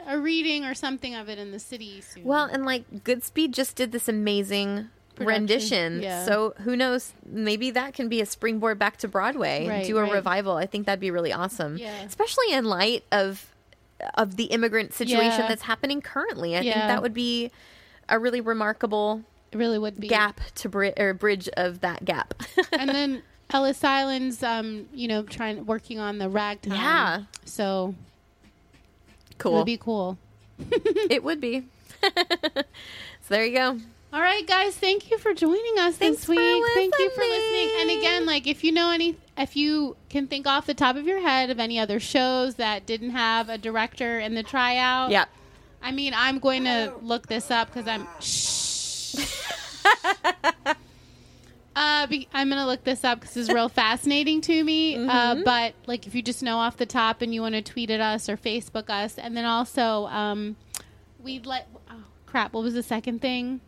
a reading or something of it in the city soon. Well, and like Goodspeed just did this amazing Production, rendition. yeah. So who knows? Maybe that can be a springboard back to Broadway. Right, do a right. revival. I think that'd be really awesome. Yeah. Especially in light of of the immigrant situation Yeah. that's happening currently. I think that would be a really remarkable it really would be gap to bri- or bridge of that gap. and then Ellis Island's um you know trying working on the ragtime. Yeah. So it cool. would be cool. it would be. so there you go. All right, guys. Thank you for joining us Thanks this week. Thank you for listening. And again, like if you know any, if you can think off the top of your head of any other shows that didn't have a director in the tryout, Yeah. I mean, I'm going to look this up because I'm. Shh. uh, be, I'm going to look this up because it's real fascinating to me. Uh, but like, if you just know off the top and you want to tweet at us or Facebook us, and then also, um, we'd let. Oh crap! What was the second thing?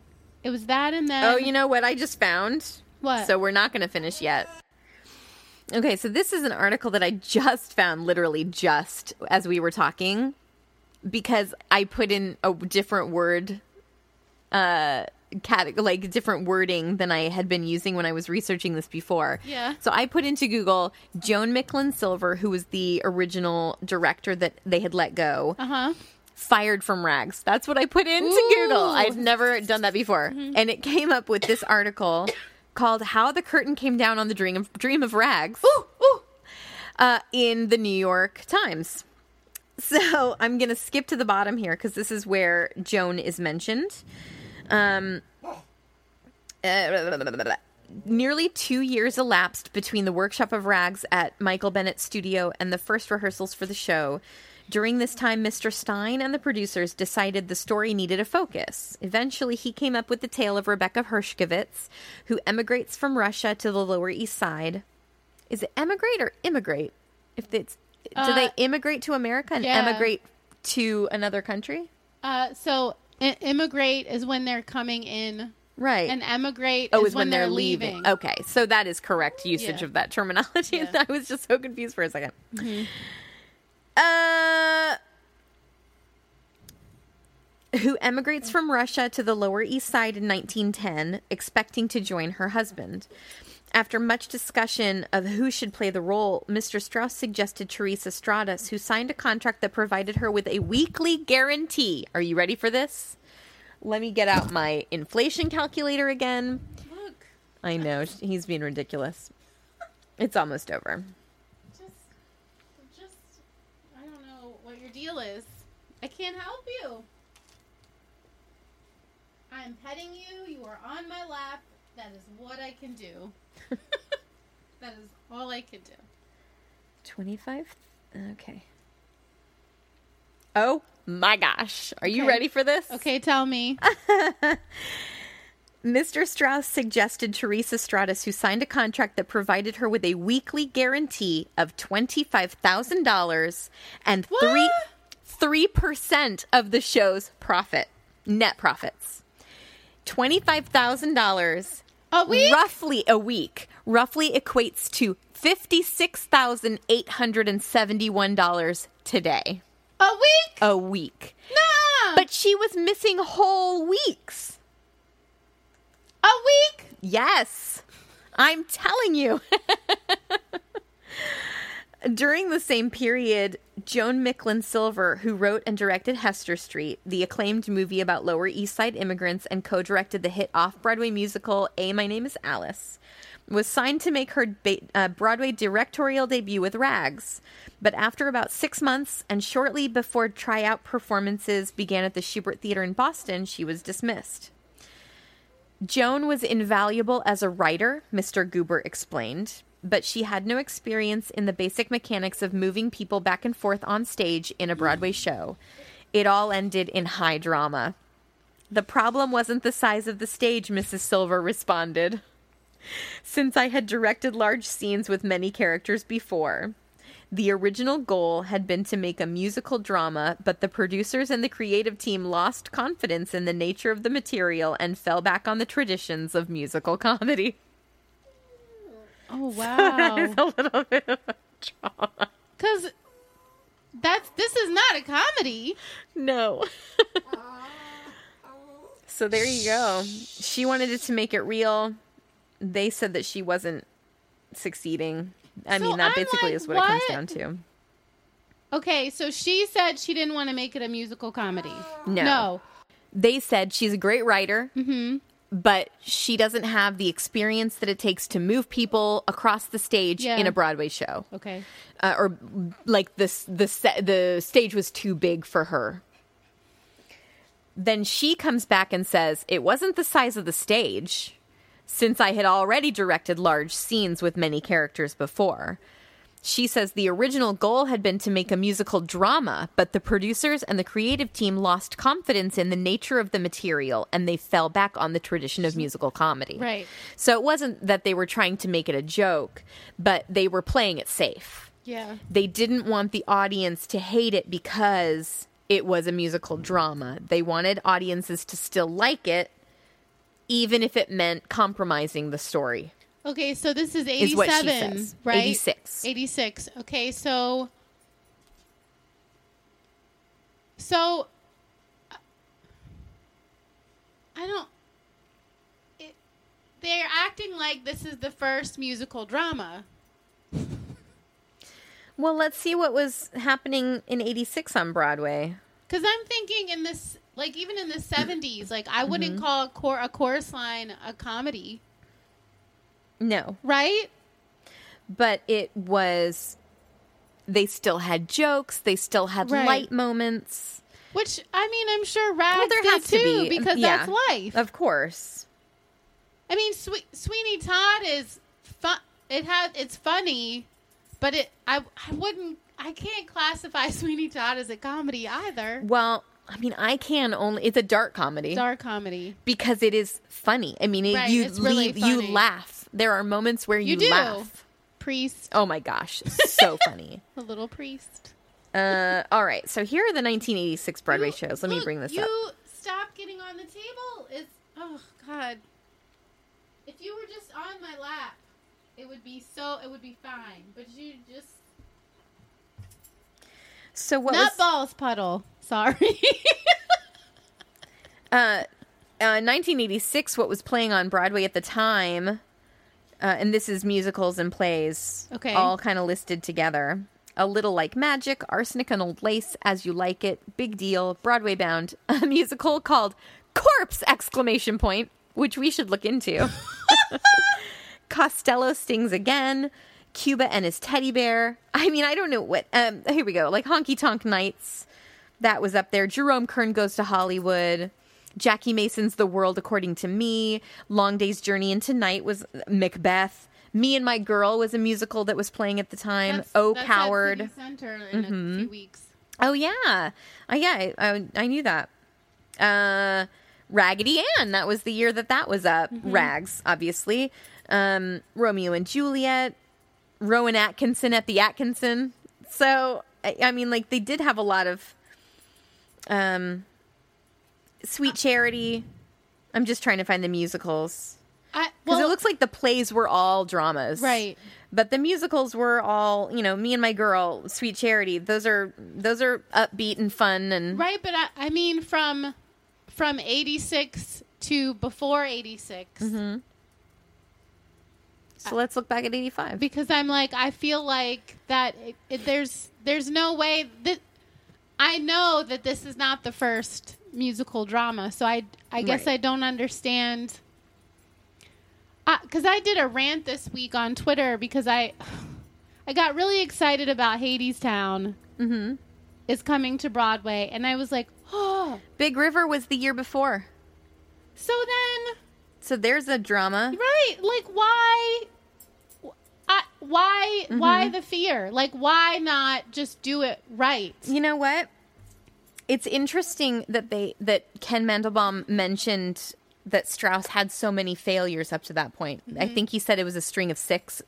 It was that, and then Oh, you know what I just found? What? So we're not going to finish yet. Okay, so this is an article that I just found, literally just as we were talking, because I put in a different word, uh, cat like different wording than I had been using when I was researching this before. Yeah. So I put into Google Joan Micklin Silver, who was the original director that they had let go Uh huh. Fired from rags. That's what I put into Ooh. Google. I've never done that before. And it came up with this article called How the Curtain Came Down on the Dream of, Dream of Rags Uh, in the New York Times. So I'm going to skip to the bottom here because this is where Joan is mentioned. Um, uh, nearly two years elapsed between the workshop of rags at Michael Bennett's studio and the first rehearsals for the show. During this time, Mr. Stein and the producers decided the story needed a focus. Eventually, he came up with the tale of Rebecca Hershkowitz, who emigrates from Russia to the Lower East Side. Is it emigrate or immigrate? If it's do they immigrate to America and Uh, yeah. emigrate to another country? Uh, so i- immigrate is when they're coming in, Right. and emigrate Oh, is, when, they're, leaving. Okay, so that is correct usage Yeah. Mm-hmm. of that terminology. I was just so confused for a 2nd Uh, who emigrates from Russia to the Lower East Side in 1910, expecting to join her husband. After much discussion of who should play the role, Mr. Strouse suggested Teresa Stratas, who signed a contract that provided her with a weekly guarantee. Are you ready for this? Let me get out my inflation calculator again. Look, I know he's being ridiculous. It's almost over. just, just, I don't know what your deal is. I can't help you. I'm petting you. You are on my lap. That is what I can do. that is all I can do. 25? Okay. Oh my gosh. Are you Okay. ready for this? Okay, tell me. Mr. Strouse suggested Teresa Stratas, who signed a contract that provided her with a weekly guarantee of $25,000 and three, 3% of the show's profit, net profits. $25,000 A week? roughly a week roughly equates to $56,871 today. A week? A week. No! But she was missing whole weeks. A week? Yes. I'm telling you. During the same period, Joan Micklin Silver, who wrote and directed Hester Street, the acclaimed movie about Lower East Side immigrants, and co directed the hit off Broadway musical A My Name is Alice, was signed to make her ba- uh, Broadway directorial debut with Rags. But after about six months and shortly before tryout performances began at the Shubert Theater in Boston, she was dismissed. Joan was invaluable as a writer, Mr. Guber explained, but she had no experience in the basic mechanics of moving people back and forth on stage in a Broadway show. It all ended in high drama. The problem wasn't the size of the stage, Mrs. Silver responded. Since I had directed large scenes with many characters before, the original goal had been to make a musical drama, but the producers and the creative team lost confidence in the nature of the material and fell back on the traditions of musical comedy. Oh wow. a little bit of a drama. Cuz that's this is not a comedy. No. so there you go. She wanted it to make it real. They said that she wasn't succeeding. I So mean, that I'm basically like, is what, it comes down to. Okay, so she said she didn't want to make it a musical comedy. No. No. They said she's a great writer, but she doesn't have the experience that it takes to move people across the stage Yeah. in a Broadway show. Okay. uh, or like this the the stage was too big for her. Then she comes back and says it wasn't the size of the stage, since I had already directed large scenes with many characters before. She says the original goal had been to make a musical drama, but the producers and the creative team lost confidence in the nature of the material and they fell back on the tradition of musical comedy. Right. So it wasn't that they were trying to make it a joke, but they were playing it safe Yeah. they didn't want the audience to hate it because it was a musical drama. They wanted audiences to still like it, even if it meant compromising the story. Okay, so this is 87, Is what she says. right? 86. 86. Okay, so So I don't it, they're acting like this is the first musical drama. Well, let's see what was happening in 86 on Broadway. Cuz I'm thinking in this like even in the 70s, like I wouldn't Mm-hmm. call a, cor- a chorus line a comedy, No, right? but it was. They still had jokes. They still had Right. light moments. Which I mean, I'm sure Rags Well, there did has to be because yeah, that's life. of course. I mean, Swe- Sweeney Todd is fun. It has it's funny, but it I I wouldn't I can't classify Sweeney Todd as a comedy either. Well, I mean, I can only. It's a dark comedy. Dark comedy. because it is funny. I mean, it, Right, you it's really leave, you laugh. There are moments where you, You do. laugh. Priest, Oh my gosh, so funny. a little priest. Uh, all right, so here are the 1986 Broadway You- shows. Let me bring this you up. You stop getting on the table. It's oh god. If you were just on my lap, it would be so it would be fine. But you just So what was nutballs puddle. Sorry. uh, uh, 1986? What was playing on Broadway at the time? Uh, and this is musicals and plays, Okay. all kind of listed together. A Little Like Magic, Arsenic and Old Lace, As You Like It, Big Deal, Broadway Bound, a musical called Corpse! Exclamation point, which we should look into. Costello stings again. Cuba and his teddy bear. I mean, I don't know what. Um, here we go. Like Honky Tonk Nights. That was up there. Jerome Kern goes to Hollywood. Jackie Mason's The World According to Me. Long Day's Journey into Night was Macbeth. Me and My Girl was a musical that was playing at the time. That's- oh, that's at Coward. City Center in a few weeks. Oh yeah, uh, yeah, I, I, knew that. Uh, Raggedy Ann. That was the year that that was up. Rags, obviously. Um, Romeo and Juliet. Rowan Atkinson at the Atkinson. So I, I mean, like they did have a lot of um, Sweet Charity. I'm just trying to find the musicals because well, it looks like the plays were all dramas, Right. But the musicals were all, you know, Me and My Girl, Sweet Charity. Those are those are upbeat and fun and right, but I, I mean from from '86 to before '86 Mm-hmm. So let's look back at 85. because I'm like I feel like that it, it, there's there's no way that I know that this is not the first musical drama, so I I guess Right. I don't understand. Because I did a rant this week on Twitter because I I got really excited about Hadestown Mm-hmm. is coming to Broadway, and I was like, oh. Big River was the year before. So then, So there's a drama. right? Like, why? I, why? Why Mm-hmm. the fear? Like, why not just do it right? You know what? It's interesting that they that Ken Mandelbaum mentioned that Strouse had so many failures up to that point. I Mm-hmm. think he said it was a string of six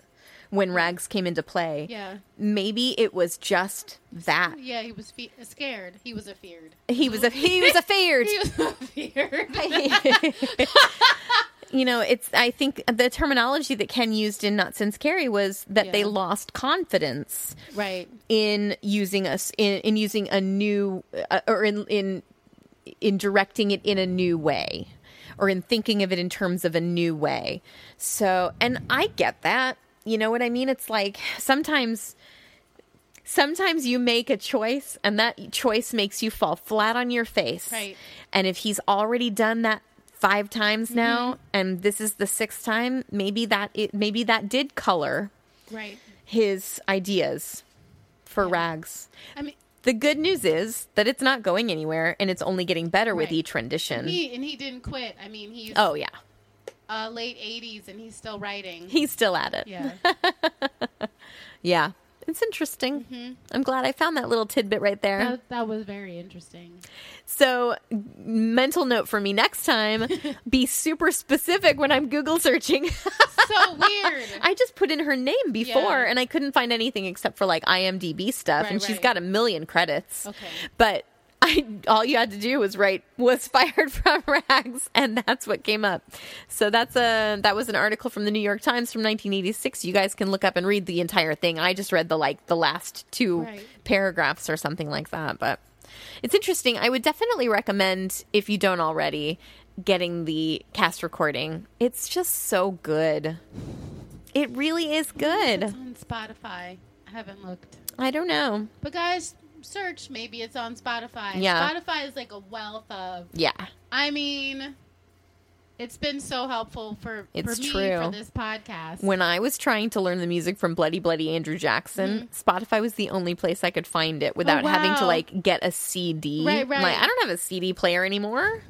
when Rags came into play. Yeah. Maybe it was just that. Yeah, he was fe- scared. He was afeared. He was a he was a feared. He was afeared. you know, it's I think the terminology that Ken used in Not Since Carrie was that they lost confidence right. in using us in, in using a new uh, or in in in directing it in a new way or in thinking of it in terms of a new way. So, and I get that. You know what I mean? It's like sometimes sometimes you make a choice and that choice makes you fall flat on your face. Right. And if he's already done that 5 times now and this is the sixth time, maybe that it maybe that did color Right. his ideas for rags. I mean, The good news is that it's not going anywhere and it's only getting better with each rendition. he and he didn't quit. I mean, he's oh yeah. uh, late '80s and he's still writing. He's still at it. yeah. Yeah. It's interesting. Mm-hmm. I'm glad I found that little tidbit right there. That, that was very interesting. So, mental note for me next time be super specific when I'm Google searching. So weird. I just put in her name before Yeah. and I couldn't find anything except for like IMDb stuff Right, and she's got a million credits. Okay. But I all you had to do was write was fired from rags and that's what came up. So that's a that was an article from the New York Times from 1986. You guys can look up and read the entire thing. I just read the like the last two Right. paragraphs or something like that, but it's interesting. I would definitely recommend if you don't already getting the cast recording. It's just so good. It really is It's good. on Spotify. I haven't looked. I don't know. But guys, search. Maybe it's on Spotify. Yeah. Spotify is like a wealth of. Yeah. I mean, it's been so helpful for It's for me true. for this podcast. When I was trying to learn the music from Bloody Bloody Andrew Jackson, Spotify was the only place I could find it without having to Mm-hmm. Oh, wow. like get a CD. Right, right. Like I don't have a CD player anymore.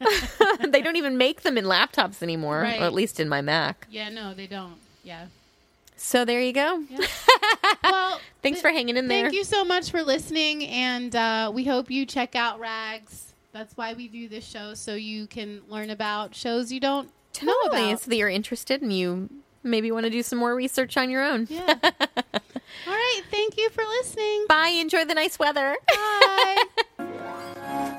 they don't even make them in laptops anymore, Right. or at least in my Mac. yeah, no, they don't. Yeah. So there you go. Well, Thanks for hanging in there. Thank you so much for listening, and uh, we hope you check out Rags. That's why we do this show, so you can learn about shows you don't know Totally, about. so that you're interested and you maybe want to do some more research on your own. Yeah. All right. Thank you for listening. Bye. Enjoy the nice weather. Bye.